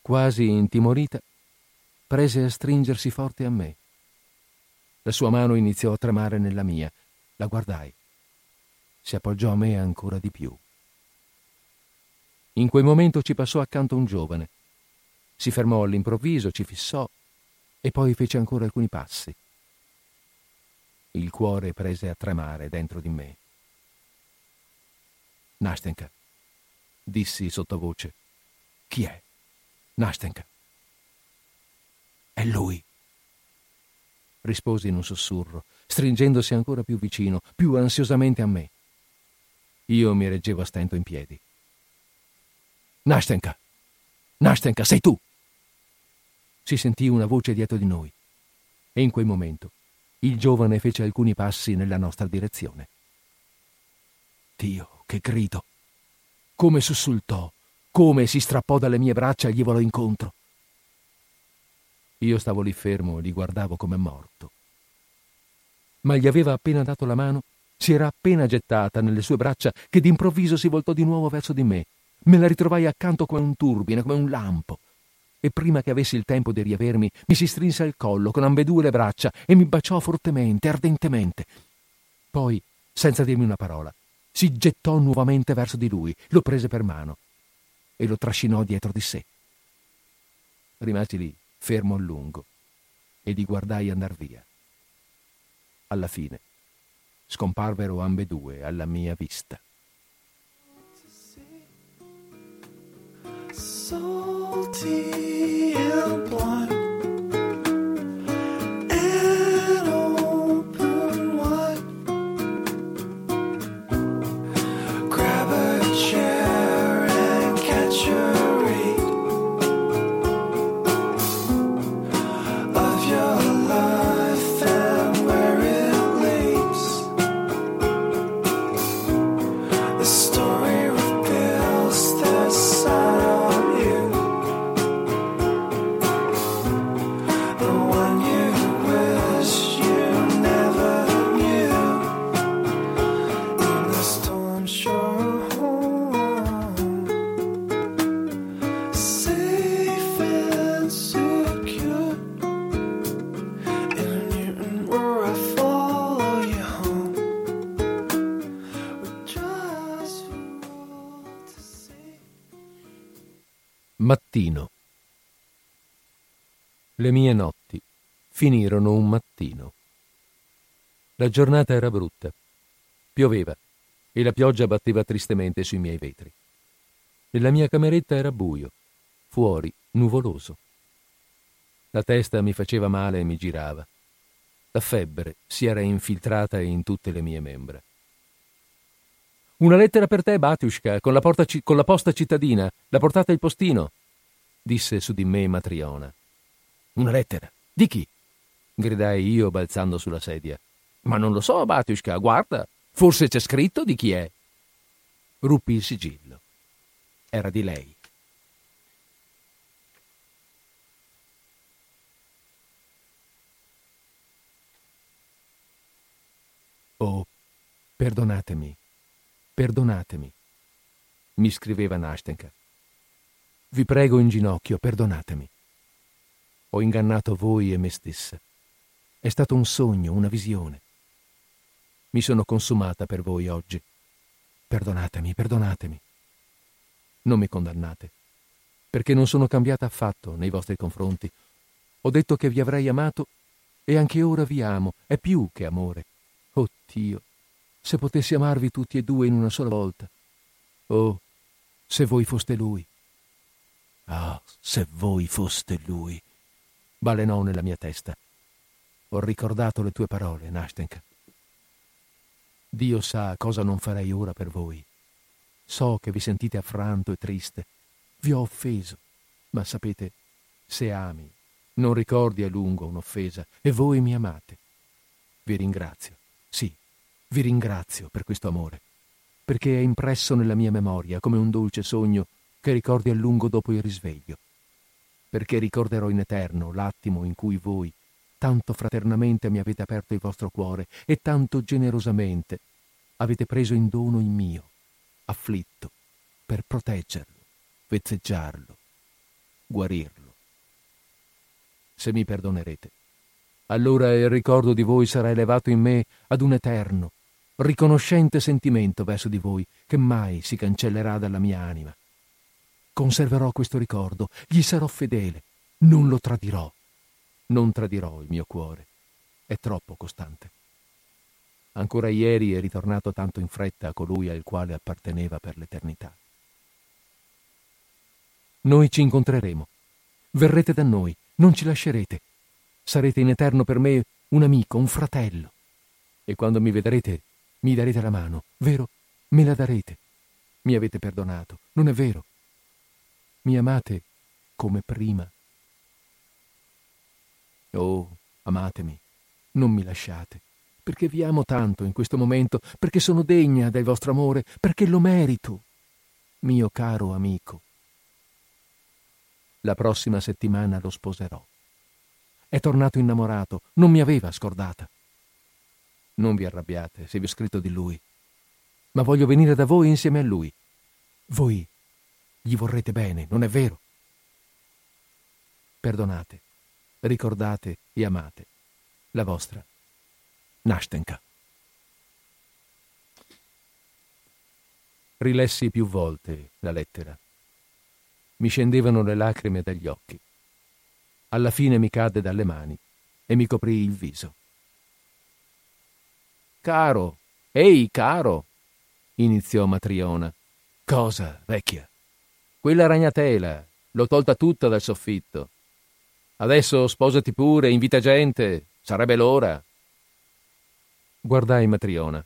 quasi intimorita, prese a stringersi forte a me. La sua mano iniziò a tremare nella mia. La guardai. Si appoggiò a me ancora di più. In quel momento ci passò accanto un giovane. Si fermò all'improvviso, ci fissò e poi fece ancora alcuni passi. Il cuore prese a tremare dentro di me. Nastenka, dissi sottovoce. Chi è? Nastenka. È lui. Risposi in un sussurro, stringendosi ancora più vicino, più ansiosamente a me. Io mi reggevo a stento in piedi. Nastenka! Nastenka, sei tu! Si sentì una voce dietro di noi e in quel momento il giovane fece alcuni passi nella nostra direzione. Dio, che grido! Come sussultò, come si strappò dalle mie braccia e gli volò incontro. Io stavo lì fermo e li guardavo come morto. Ma gli aveva appena dato la mano, si era appena gettata nelle sue braccia che d'improvviso si voltò di nuovo verso di me. Me la ritrovai accanto come un turbine, come un lampo e prima che avessi il tempo di riavermi mi si strinse al collo con ambedue le braccia e mi baciò fortemente, ardentemente. Poi, senza dirmi una parola, si gettò nuovamente verso di lui, lo prese per mano e lo trascinò dietro di sé. Rimasi lì, fermo a lungo, e li guardai andar via. Alla fine scomparvero ambedue alla mia vista. Salty and blind. Mattino. Le mie notti finirono un mattino. La giornata era brutta. Pioveva e la pioggia batteva tristemente sui miei vetri. Nella mia cameretta era buio, fuori nuvoloso. La testa mi faceva male e mi girava. La febbre si era infiltrata in tutte le mie membra. Una lettera per te, Batiushka, con la, ci- con la posta cittadina. La portata il postino, disse su di me Matriona. Una lettera? Di chi? gridai io balzando sulla sedia. Ma non lo so, Batiushka, guarda, forse c'è scritto di chi è. Ruppi il sigillo. Era di lei. Oh, perdonatemi, perdonatemi, mi scriveva Nastenka. Vi prego in ginocchio, perdonatemi. Ho ingannato voi e me stessa. È stato un sogno, una visione. Mi sono consumata per voi oggi. Perdonatemi, perdonatemi. Non mi condannate, perché non sono cambiata affatto nei vostri confronti. Ho detto che vi avrei amato e anche ora vi amo, è più che amore. Oh Dio, se potessi amarvi tutti e due in una sola volta. Oh, se voi foste lui. Ah, se voi foste lui. Balenò nella mia testa. Ho ricordato le tue parole, Nastenka. Dio sa cosa non farei ora per voi. So che vi sentite affranto e triste. Vi ho offeso, ma sapete, se ami, non ricordi a lungo un'offesa e voi mi amate. Vi ringrazio. Sì, vi ringrazio per questo amore, perché è impresso nella mia memoria come un dolce sogno che ricordi a lungo dopo il risveglio, perché ricorderò in eterno l'attimo in cui voi, tanto fraternamente mi avete aperto il vostro cuore e tanto generosamente avete preso in dono il mio, afflitto, per proteggerlo, vezzeggiarlo, guarirlo. Se mi perdonerete, allora il ricordo di voi sarà elevato in me ad un eterno, riconoscente sentimento verso di voi che mai si cancellerà dalla mia anima. Conserverò questo ricordo, gli sarò fedele, non lo tradirò. Non tradirò il mio cuore, è troppo costante. Ancora ieri è ritornato tanto in fretta a colui al quale apparteneva per l'eternità. Noi ci incontreremo. Verrete da noi, non ci lascerete. Sarete in eterno per me un amico, un fratello. E quando mi vedrete, mi darete la mano, vero? Me la darete. Mi avete perdonato, non è vero? Mi amate come prima. Oh, amatemi, non mi lasciate, perché vi amo tanto in questo momento, perché sono degna del vostro amore, perché lo merito, mio caro amico. La prossima settimana lo sposerò. È tornato innamorato, non mi aveva scordata. Non vi arrabbiate se vi ho scritto di lui, ma voglio venire da voi insieme a lui. Voi gli vorrete bene, non è vero? Perdonate, ricordate e amate la vostra Nastenka. Rilessi più volte la lettera. Mi scendevano le lacrime dagli occhi. Alla fine mi cadde dalle mani e mi coprì il viso. Caro, ehi, caro, iniziò Matriona. Cosa, vecchia? Quella ragnatela, l'ho tolta tutta dal soffitto. Adesso sposati pure, invita gente, sarebbe l'ora. Guardai Matriona.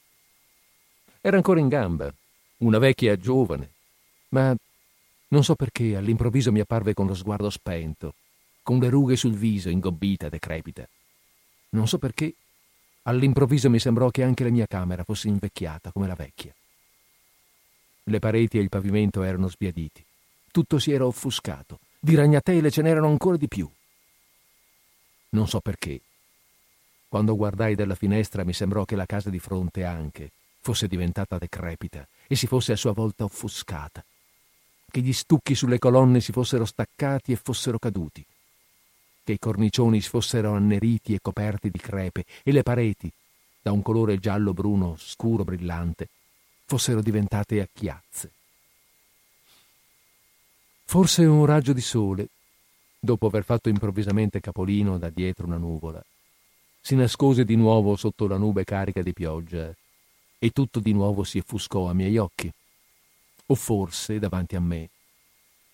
Era ancora in gamba, una vecchia giovane, ma non so perché all'improvviso mi apparve con lo sguardo spento con le rughe sul viso, ingobbita, decrepita. Non so perché, all'improvviso mi sembrò che anche la mia camera fosse invecchiata come la vecchia. Le pareti e il pavimento erano sbiaditi. Tutto si era offuscato. Di ragnatele ce n'erano ancora di più. Non so perché. Quando guardai dalla finestra mi sembrò che la casa di fronte anche fosse diventata decrepita e si fosse a sua volta offuscata, che gli stucchi sulle colonne si fossero staccati e fossero caduti, che i cornicioni fossero anneriti e coperti di crepe e le pareti, da un colore giallo-bruno scuro brillante, fossero diventate a chiazze. Forse un raggio di sole, dopo aver fatto improvvisamente capolino da dietro una nuvola, si nascose di nuovo sotto la nube carica di pioggia e tutto di nuovo si offuscò a miei occhi. O forse, davanti a me,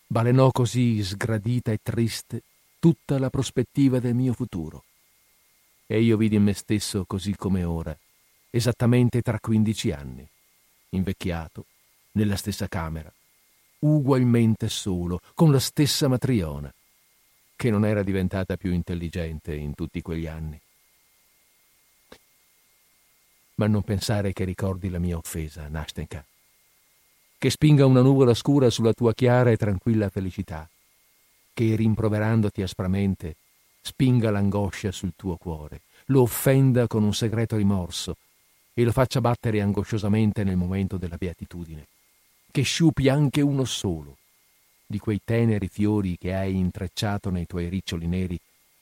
balenò così sgradita e triste tutta la prospettiva del mio futuro. e io vidi me stesso così come ora, esattamente tra 15 anni, invecchiato, nella stessa camera, ugualmente solo, con la stessa matriona, che non era diventata più intelligente in tutti quegli anni. Ma non pensare che ricordi la mia offesa, Nastenka, che spinga una nuvola scura sulla tua chiara e tranquilla felicità, che rimproverandoti aspramente spinga l'angoscia sul tuo cuore, lo offenda con un segreto rimorso e lo faccia battere angosciosamente nel momento della beatitudine, che sciupi anche uno solo di quei teneri fiori che hai intrecciato nei tuoi riccioli neri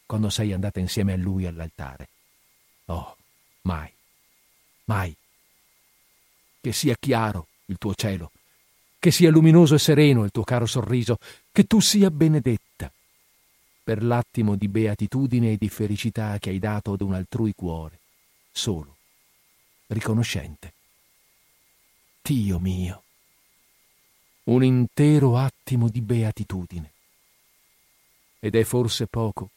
quando sei andata insieme a lui all'altare. Oh, mai, mai. Che sia chiaro il tuo cielo, che sia luminoso e sereno il tuo caro sorriso, che tu sia benedetta per l'attimo di beatitudine e di felicità che hai dato ad un altrui cuore, solo, riconoscente. Dio mio, un intero attimo di beatitudine. Ed è forse poco,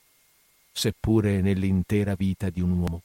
seppure nell'intera vita di un uomo.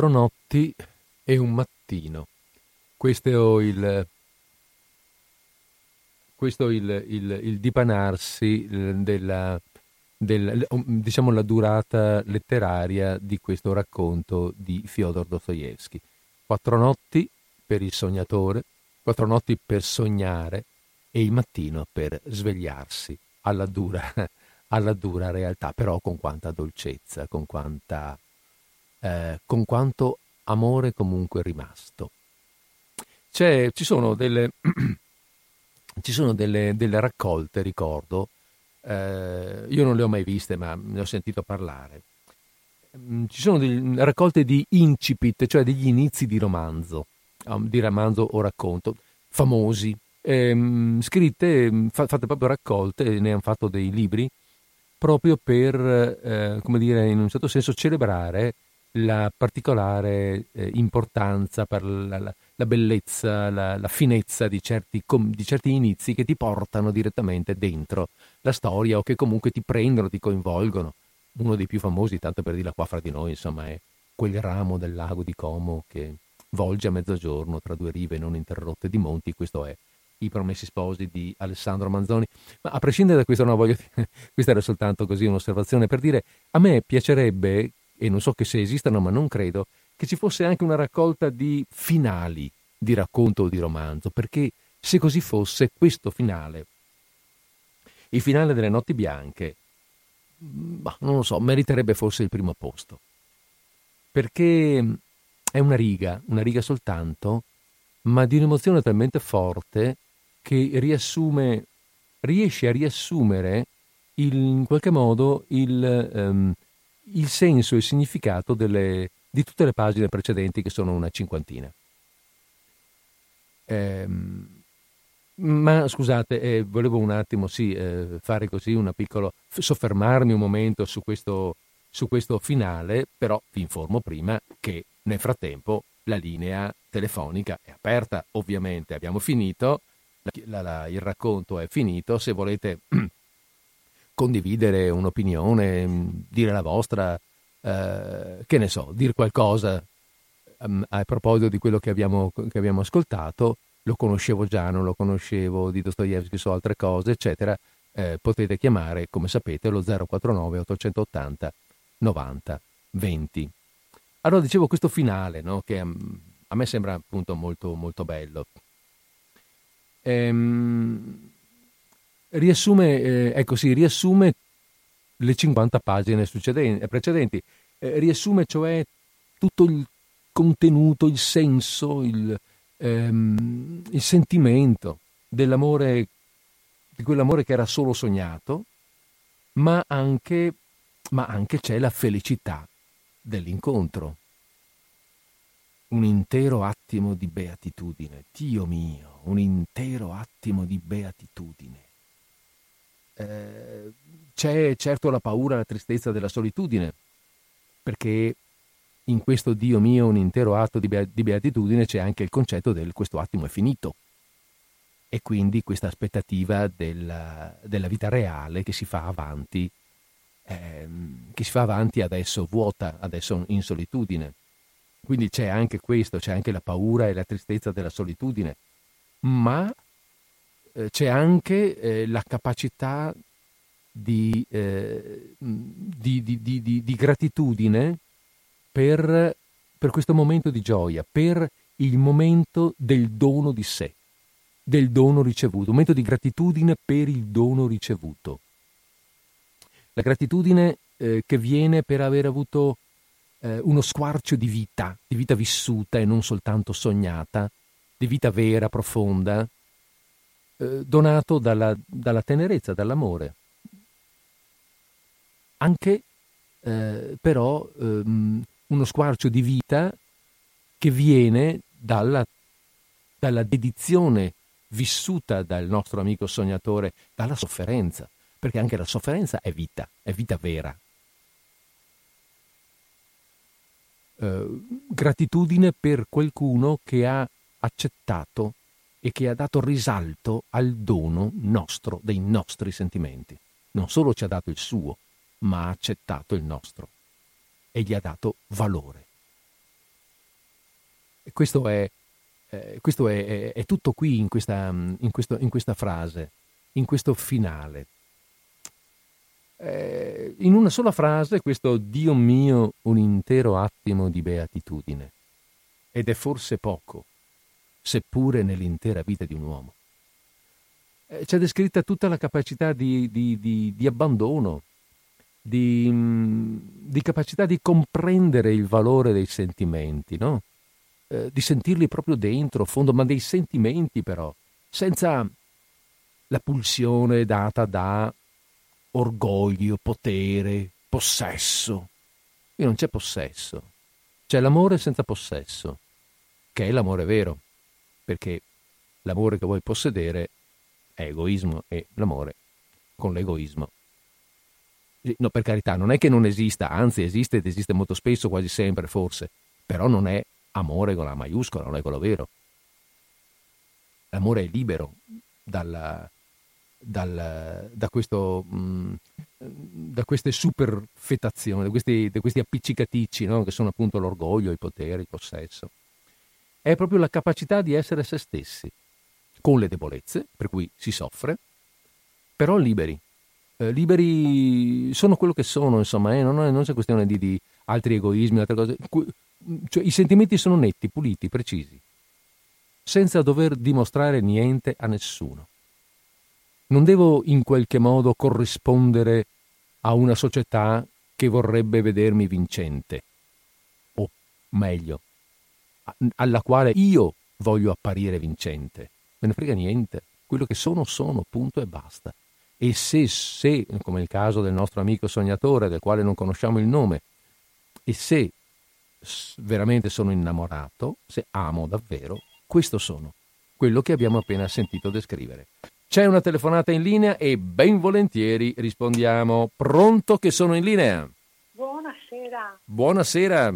Quattro notti e un mattino. Questo è il, questo è il, il, il dipanarsi eh, della, del- diciamo la durata letteraria di questo racconto di Fyodor Dostoevsky. Quattro notti per il sognatore, quattro notti per sognare e il mattino per svegliarsi alla dura, alla dura realtà, però con quanta dolcezza, con quanta eh, con quanto amore comunque rimasto. C'è- ci sono delle, ci sono delle, delle raccolte, ricordo, eh, io non le ho mai viste, ma ne ho sentito parlare. Mm, Ci sono delle raccolte di incipit, cioè degli inizi di romanzo, um, di romanzo o racconto, famosi, ehm, scritte, mm, fa- fatte proprio raccolte, ne hanno fatto dei libri, proprio per, eh, come dire, in un certo senso celebrare la particolare eh, importanza per la, la- la bellezza, la, la finezza di certi, com- di certi inizi che ti portano direttamente dentro la storia o che comunque ti prendono, ti coinvolgono. Uno dei più famosi, tanto per dirla qua fra di noi, insomma, è quel ramo del lago di Como che volge a mezzogiorno tra due rive non interrotte di monti, questo è I Promessi Sposi di Alessandro Manzoni. Ma a prescindere da questo, no, voglio dire, questa era soltanto così un'osservazione per dire, a me piacerebbe, e non so che se esistano, ma non credo, che ci fosse anche una raccolta di finali di racconto o di romanzo, perché se così fosse, questo finale, il finale delle Notti Bianche, mm, bah, non lo so, meriterebbe forse il primo posto. Perché mm, è una riga, una riga soltanto, ma di un'emozione talmente forte che riassume, riesce a riassumere il- in qualche modo il, ehm, il senso e il significato delle- di tutte le pagine precedenti, che sono una cinquantina. Ehm, ma scusate, eh, volevo un attimo sì, eh, fare così una piccola. soffermarmi un momento su questo, su questo finale, però vi informo prima che nel frattempo la linea telefonica è aperta, ovviamente abbiamo finito, la- la- il racconto è finito, se volete condividere un'opinione, mh, dire la vostra, eh, che ne so, dire qualcosa ehm, a proposito di quello che abbiamo, che abbiamo ascoltato, lo conoscevo già, non lo conoscevo, di Dostoevsky so altre cose, eccetera, eh, potete chiamare, come sapete, lo 049 880 90 20. Allora dicevo questo finale, no, che mm, a me sembra appunto molto, molto bello. Ehm, riassume, eh, ecco sì, riassume le 50 pagine precedenti, Eh, riassume cioè tutto il contenuto, il senso, il, ehm, il sentimento dell'amore, di quell'amore che era solo sognato, ma anche, ma anche c'è la felicità dell'incontro. Un intero attimo di beatitudine, Dio mio, un intero attimo di beatitudine. Eh, c'è certo la paura, la tristezza della solitudine, perché in questo Dio mio un intero atto di, di beatitudine c'è anche il concetto del questo attimo è finito e quindi questa aspettativa della, della vita reale che si fa avanti, ehm, che si fa avanti adesso vuota, adesso in solitudine. Quindi c'è anche questo, c'è anche la paura e la tristezza della solitudine, ma c'è anche eh, la capacità di, eh, di, di, di- di gratitudine per, per questo momento di gioia, per il momento del dono di sé, del dono ricevuto, un momento di gratitudine per il dono ricevuto. La gratitudine eh, che viene per aver avuto eh, uno squarcio di vita, di vita vissuta e non soltanto sognata, di vita vera, profonda, eh, donato dalla, dalla tenerezza, dall'amore. Anche eh, però ehm, uno squarcio di vita che viene dalla, dalla dedizione vissuta dal nostro amico sognatore, dalla sofferenza, perché anche la sofferenza è vita, è vita vera. Eh, gratitudine per qualcuno che ha accettato e che ha dato risalto al dono nostro, dei nostri sentimenti. Non solo ci ha dato il suo, ma ha accettato il nostro e gli ha dato valore. E questo è, eh, questo è, è- è tutto qui in questa, in questo- in questa frase, in questo finale. Eh, in una sola frase questo Dio mio un intero attimo di beatitudine. Ed è forse poco, seppure nell'intera vita di un uomo. Eh, c'è descritta tutta la capacità di, di- di- di abbandono, di, mm, capacità di comprendere il valore dei sentimenti, no? Eh, di sentirli proprio dentro, fondo, ma dei sentimenti però, senza la pulsione data da orgoglio, potere, possesso. Qui non c'è possesso, c'è l'amore senza possesso, che è l'amore vero, perché l'amore che vuoi possedere è egoismo e l'amore con l'egoismo No, per carità, non è che non esista, anzi esiste ed esiste molto spesso, quasi sempre forse, però non è amore con la maiuscola, non è quello vero. L'amore è libero dalla- dal- da, questo, mh, da queste superfetazioni, da questi, da questi appiccicaticci, no? che sono appunto l'orgoglio, il potere, il possesso. È proprio la capacità di essere se stessi, con le debolezze, per cui si soffre, però liberi, eh, liberi sono quello che sono, insomma, eh, non, è, non c'è questione di, di altri egoismi, altre cose. Cioè, I sentimenti sono netti, puliti, precisi, senza dover dimostrare niente a nessuno. Non devo in qualche modo corrispondere a una società che vorrebbe vedermi vincente, o meglio, alla quale io voglio apparire vincente. Me ne frega niente. Quello che sono, sono, punto e basta. E se, se, come nel caso del nostro amico sognatore, del quale non conosciamo il nome, e se veramente sono innamorato, se amo davvero, questo sono, quello che abbiamo appena sentito descrivere. C'è una telefonata in linea e ben volentieri rispondiamo. Pronto che sono in linea? Buonasera, Buonasera.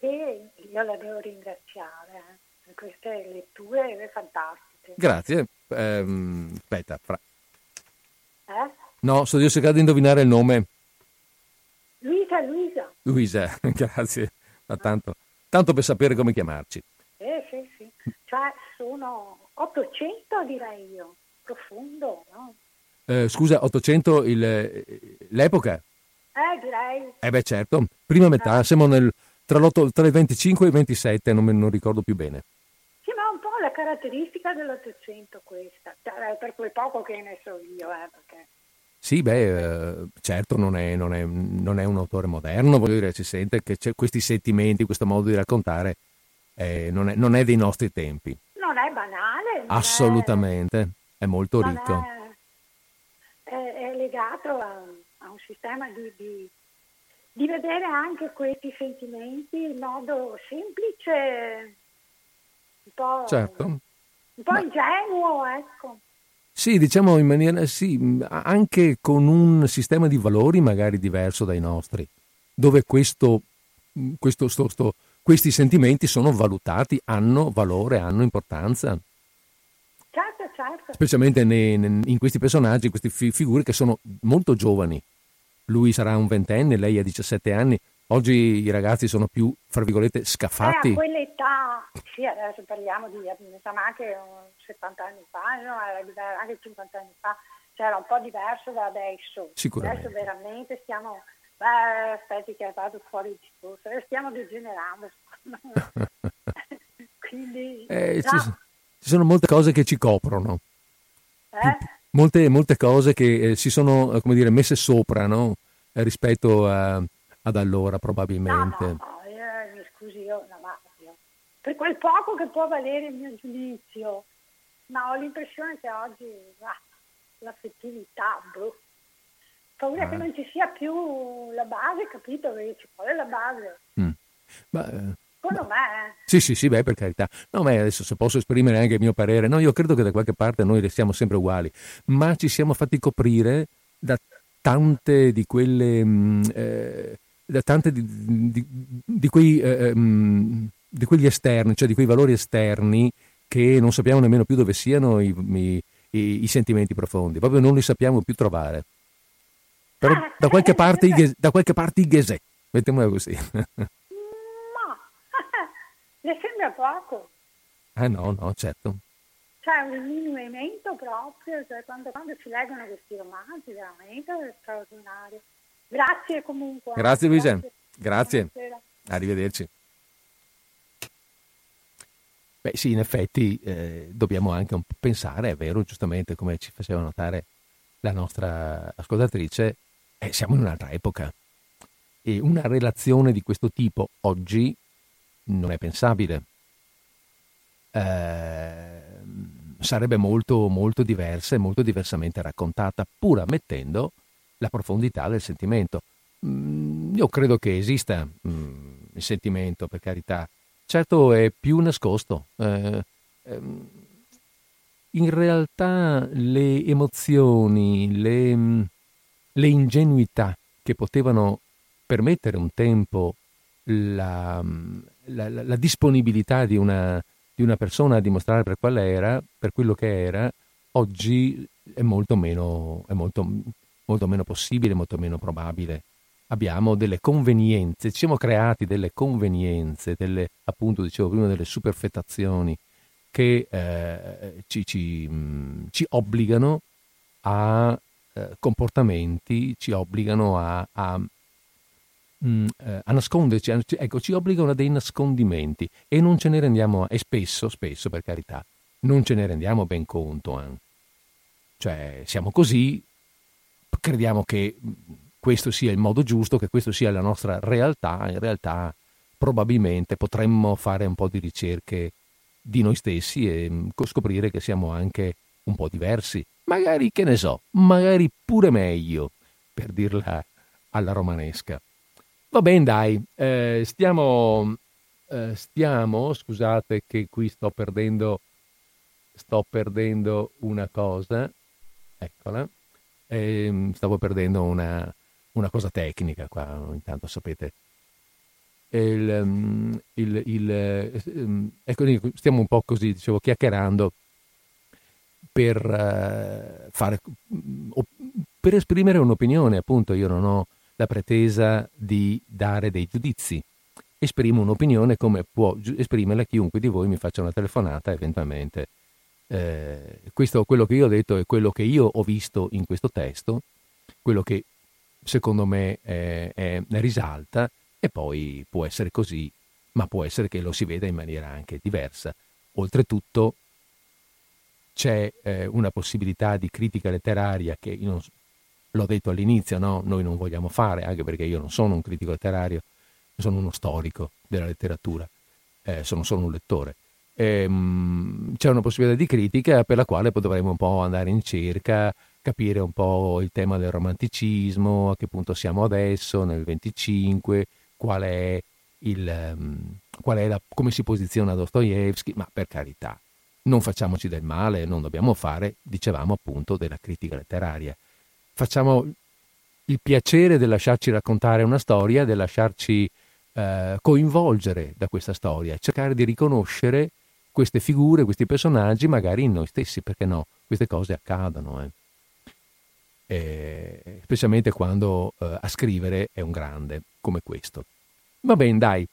e io la devo ringraziare eh, per queste letture fantastiche. Grazie. Ehm, aspetta, fra- Eh? No, sto io cercando di indovinare il nome. Luisa, Luisa. Luisa, grazie. Ma tanto, tanto per sapere come chiamarci. Eh, sì, sì. Cioè, sono 800 direi io. Profondo, no? Eh, scusa, 800 il- l'epoca? Eh, direi. Eh beh certo, prima metà, siamo nel, tra, tra il 25 e il 27, non, me, non ricordo più bene. Sì, ma è un po' la caratteristica dell'Ottocento questa. Cioè, per quel poco che ne so io, eh, perché... Sì, beh, eh, certo non è, non è- non è un autore moderno, voglio dire, si sente che c'è questi sentimenti, questo modo di raccontare, eh, non, è, non è dei nostri tempi, Non è banale. assolutamente, è molto ricco. È legato a, a un sistema di, di- di vedere anche questi sentimenti in modo semplice, un po', Certo. un po' ingenuo, ecco. Sì, diciamo in maniera, sì, anche con un sistema di valori magari diverso dai nostri, dove questo, questo- sto- sto- questi sentimenti sono valutati, hanno valore, hanno importanza, Certo, certo. specialmente ne- ne- in questi personaggi, queste fi- figure che sono molto giovani. Lui sarà un ventenne, lei ha 17 anni, oggi i ragazzi sono più, fra virgolette, Eh, scaffati. a quell'età, sì, adesso parliamo di insomma, anche un 70 anni fa, no? Anche 50 anni fa, cioè era un po' diverso da adesso. Sicuramente. Adesso veramente stiamo, beh, aspetti che è fatto fuori il discorso, adesso stiamo degenerando. Quindi, Eh, no, ci, ci sono molte cose che ci coprono. eh? Molte, molte cose che eh, si sono eh, come dire, messe sopra no? Eh, rispetto a- ad allora probabilmente. no, no, eh, mi scusi io, no, ma io- per quel poco che può valere il mio giudizio, ma ho l'impressione che oggi ah, l'affettività, boh, paura Ah. che non ci sia più la base, capito? Perché ci vuole la base, Mm. Ma, eh, secondo me. eh. sì, sì, sì, beh, per carità. No, ma adesso se posso esprimere anche il mio parere, no, io credo che da qualche parte noi restiamo sempre uguali, ma ci siamo fatti coprire da tante di quelle, mm, eh, da tante di, di- di quei, eh, mm, di quegli esterni, cioè di quei valori esterni che non sappiamo nemmeno più dove siano i, i- i- i sentimenti profondi, proprio non li sappiamo più trovare. Però Ah, da qualche parte, da qualche parte i ghesè, mettiamola così. Le sembra poco, ah no, no, certo. cioè un diminuimento proprio, cioè quando, quando si leggono questi romanzi veramente è straordinario. Grazie comunque. eh. Grazie Luisa, grazie. Buonasera. Arrivederci. Beh sì, in effetti eh, dobbiamo anche un po' pensare, è vero, giustamente come ci faceva notare la nostra ascoltatrice, eh, siamo in un'altra epoca e una relazione di questo tipo oggi non è pensabile. Eh, sarebbe molto, molto diversa e molto diversamente raccontata, pur ammettendo la profondità del sentimento. Mm, io credo che esista mm, il sentimento, per carità. Certo è più nascosto. eh, ehm, in realtà le emozioni, le, mm, le ingenuità che potevano permettere un tempo la, mm, la- la- la disponibilità di una, di una persona a dimostrare per quale era, per quello che era, oggi è molto meno, è molto, molto meno possibile, molto meno probabile. Abbiamo delle convenienze, ci siamo creati delle convenienze, delle, appunto dicevo prima, delle superfettazioni che eh, ci, ci, mh, ci obbligano a eh, comportamenti, ci obbligano a, a, mh, eh, a nasconderci, a- ecco, ci obbligano a dei nascondimenti e non ce ne rendiamo, e spesso, spesso per carità, non ce ne rendiamo ben conto. eh. Cioè, siamo così, crediamo che mh, questo sia il modo giusto, che questo sia la nostra realtà, in realtà probabilmente potremmo fare un po' di ricerche di noi stessi e mh, scoprire che siamo anche un po' diversi. Magari, che ne so, magari pure meglio, per dirla alla romanesca. Va bene, dai, eh, stiamo, eh, stiamo, scusate che qui sto perdendo, sto perdendo una cosa, eccola, Ehm, stavo perdendo una, una cosa tecnica qua, intanto sapete. Il, ehm, il- il, eh, ehm, ecco, stiamo un po' così, dicevo, chiacchierando per eh, fare, o- per esprimere un'opinione, appunto. Io non ho la pretesa di dare dei giudizi, esprimo un'opinione come può esprimerla chiunque di voi mi faccia una telefonata eventualmente. Eh, questo, quello che io ho detto è quello che io ho visto in questo testo, quello che secondo me è, è, risalta e poi può essere così, ma può essere che lo si veda in maniera anche diversa. Oltretutto c'è eh, una possibilità di critica letteraria che non, l'ho detto all'inizio, no? noi non vogliamo fare, anche perché io non sono un critico letterario, sono uno storico della letteratura, eh, sono solo un lettore. E, um, c'è una possibilità di critica per la quale poi dovremmo un po' andare in cerca, capire un po' il tema del romanticismo, a che punto siamo adesso, nel 25, qual è il, um, qual è la, come si posiziona Dostoevsky, ma per carità, non facciamoci del male, non dobbiamo fare, dicevamo appunto, della critica letteraria. Facciamo il piacere di lasciarci raccontare una storia, di lasciarci eh, coinvolgere da questa storia, cercare di riconoscere queste figure, questi personaggi magari in noi stessi, perché no? Queste cose accadono, eh. E, specialmente quando eh, a scrivere è un grande come questo. Va bene, dai.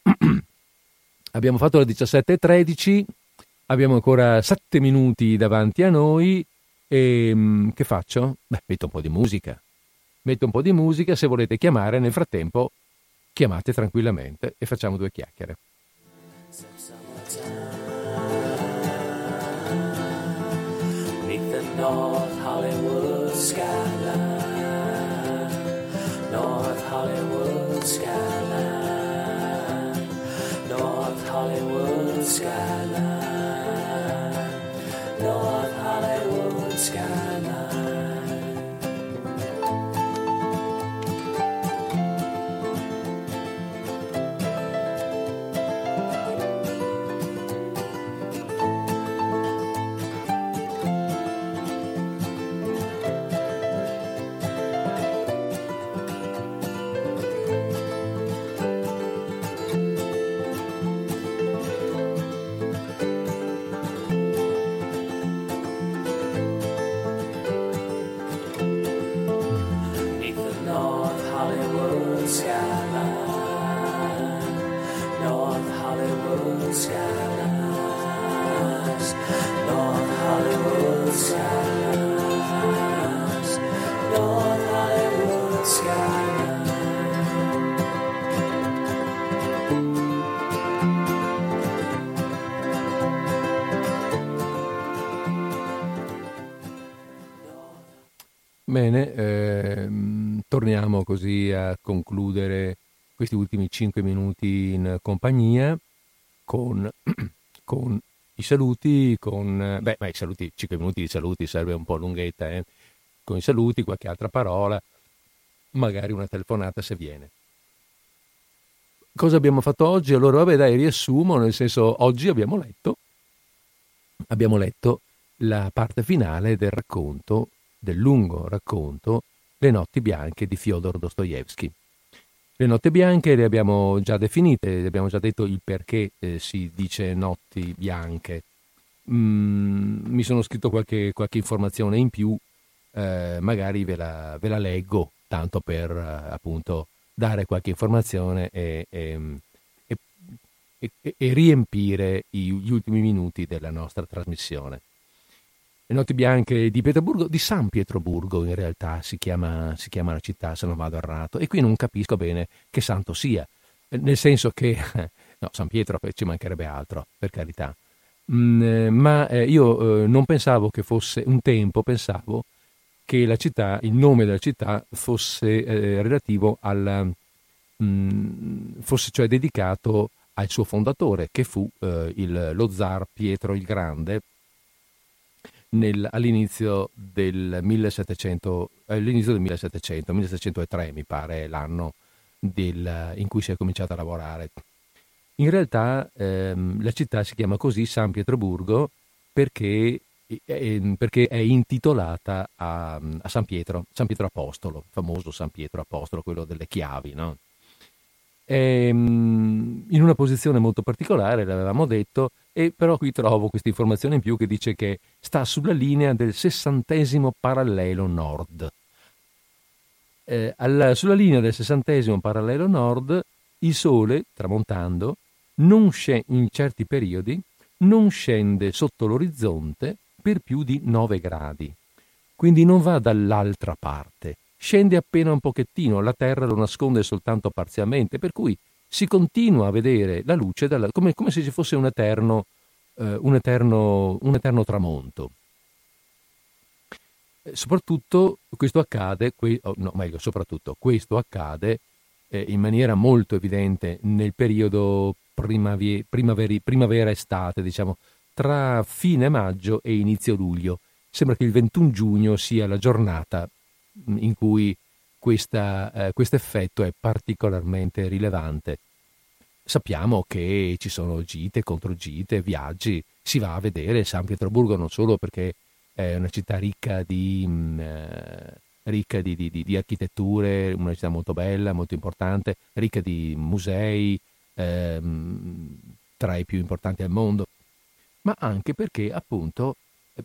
Abbiamo fatto le 17.13, abbiamo ancora 7 minuti davanti a noi e mm, che faccio? Beh, metto un po' di musica. Metto un po' di musica, se volete chiamare nel frattempo chiamate tranquillamente e facciamo due chiacchiere. North Hollywood skyline, North Hollywood skyline, North Hollywood skyline, Bene, ehm, torniamo così a concludere questi ultimi 5 minuti in compagnia con, con i saluti, con... Beh, ma i saluti, 5 minuti di saluti serve un po' lunghetta, eh? Con i saluti, qualche altra parola, magari una telefonata se viene. Cosa abbiamo fatto oggi? Allora, vabbè, dai, riassumo, nel senso, oggi abbiamo letto, abbiamo letto la parte finale del racconto del lungo racconto Le notti bianche di Fyodor Dostoevsky. Le notti bianche le abbiamo già definite, abbiamo già detto il perché eh, si dice notti bianche. Mm, mi sono scritto qualche, qualche informazione in più, eh, magari ve la, ve la, leggo, tanto per eh, appunto dare qualche informazione e, e, e, e riempire gli ultimi minuti della nostra trasmissione. Le notti bianche di Pietroburgo, di San Pietroburgo in realtà si chiama, si chiama la città, se non vado errato, e qui non capisco bene che santo sia, nel senso che, no, San Pietro ci mancherebbe altro, per carità, mm, ma eh, io eh, non pensavo che fosse, un tempo pensavo che la città, il nome della città fosse eh, relativo al, mm, fosse cioè dedicato al suo fondatore, che fu eh, il, lo zar Pietro il Grande, nel, all'inizio, del 1700, all'inizio del 1700, 1703 mi pare l'anno del, in cui si è cominciato a lavorare. In realtà ehm, la città si chiama così San Pietroburgo perché, eh, perché è intitolata a, a, San Pietro, San Pietro Apostolo, famoso San Pietro Apostolo, quello delle chiavi. No? E, ehm, in una posizione molto particolare, l'avevamo detto, E però qui trovo questa informazione in più che dice che sta sulla linea del sessantesimo parallelo nord. Eh, alla- sulla linea del sessantesimo parallelo nord il Sole, tramontando, non sce- in certi periodi non scende sotto l'orizzonte per più di 9 gradi. Quindi non va dall'altra parte, scende appena un pochettino, la Terra lo nasconde soltanto parzialmente, per cui si continua a vedere la luce dalla- come, come se ci fosse un eterno, eh, un eterno, un eterno tramonto. Eh, Soprattutto questo accade, que- oh, no, meglio, soprattutto questo accade eh, in maniera molto evidente nel periodo primavera-estate, diciamo, tra fine maggio e inizio luglio. Sembra che il 21 giugno sia la giornata mh, in cui questo effetto è particolarmente rilevante. Sappiamo che ci sono gite contro gite, viaggi, si va a vedere San Pietroburgo non solo perché è una città ricca di, mh, eh, ricca di, di- di- architetture, una città molto bella, molto importante, ricca di musei, ehm, tra i più importanti al mondo, ma anche perché appunto eh,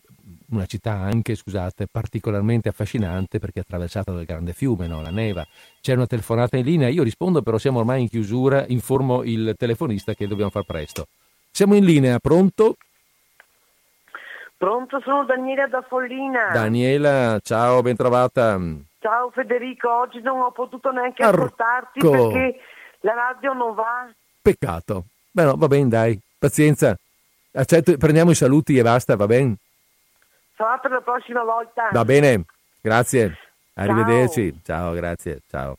una città anche, scusate, particolarmente affascinante perché è attraversata dal grande fiume, no? la Neva. C'è una telefonata in linea, io rispondo però siamo ormai in chiusura, informo il telefonista che dobbiamo far presto. Siamo in linea, pronto? Pronto, sono Daniela da Follina. Daniela, ciao, ben trovata. Ciao Federico, oggi non ho potuto neanche Arco. ascoltarti perché la radio non va. Peccato. Beh, no, va bene, dai, pazienza. Accetto, prendiamo i saluti e basta, va bene? Sarà per la prossima volta. Va bene, grazie. Arrivederci. Ciao, grazie. Ciao.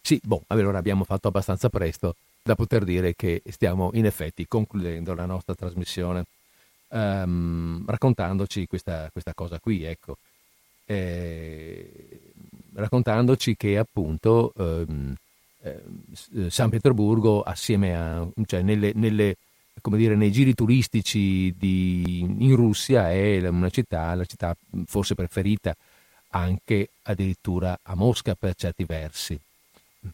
Sì, boh, allora abbiamo fatto abbastanza presto da poter dire che stiamo in effetti concludendo la nostra trasmissione ehm, raccontandoci questa, questa cosa qui, ecco. Eh, raccontandoci che appunto ehm, ehm, San Pietroburgo assieme a, cioè nelle, nelle, come dire, nei giri turistici di- in Russia è una città, la città forse preferita anche addirittura a Mosca per certi versi.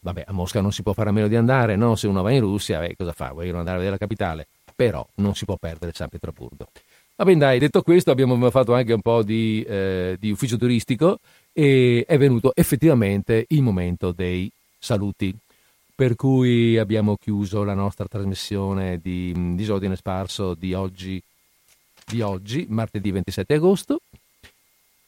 Vabbè, a Mosca non si può fare a meno di andare, no? Se uno va in Russia, eh, cosa fa? Vogliono andare a vedere la capitale, però non si può perdere San Pietroburgo. Va bene, dai, detto questo, abbiamo fatto anche un po' di, eh, di ufficio turistico e è venuto effettivamente il momento dei saluti. Per cui abbiamo chiuso la nostra trasmissione di mh, Disordine Sparso di oggi, di oggi, martedì 27 agosto.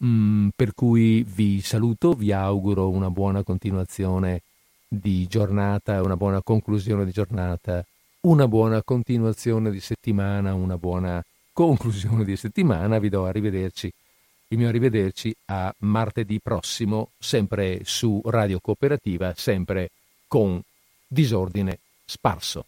Mm, per cui vi saluto, vi auguro una buona continuazione di giornata, una buona conclusione di giornata, una buona continuazione di settimana, una buona conclusione di settimana. Vi do arrivederci, il mio arrivederci a martedì prossimo, sempre su Radio Cooperativa, sempre con disordine sparso.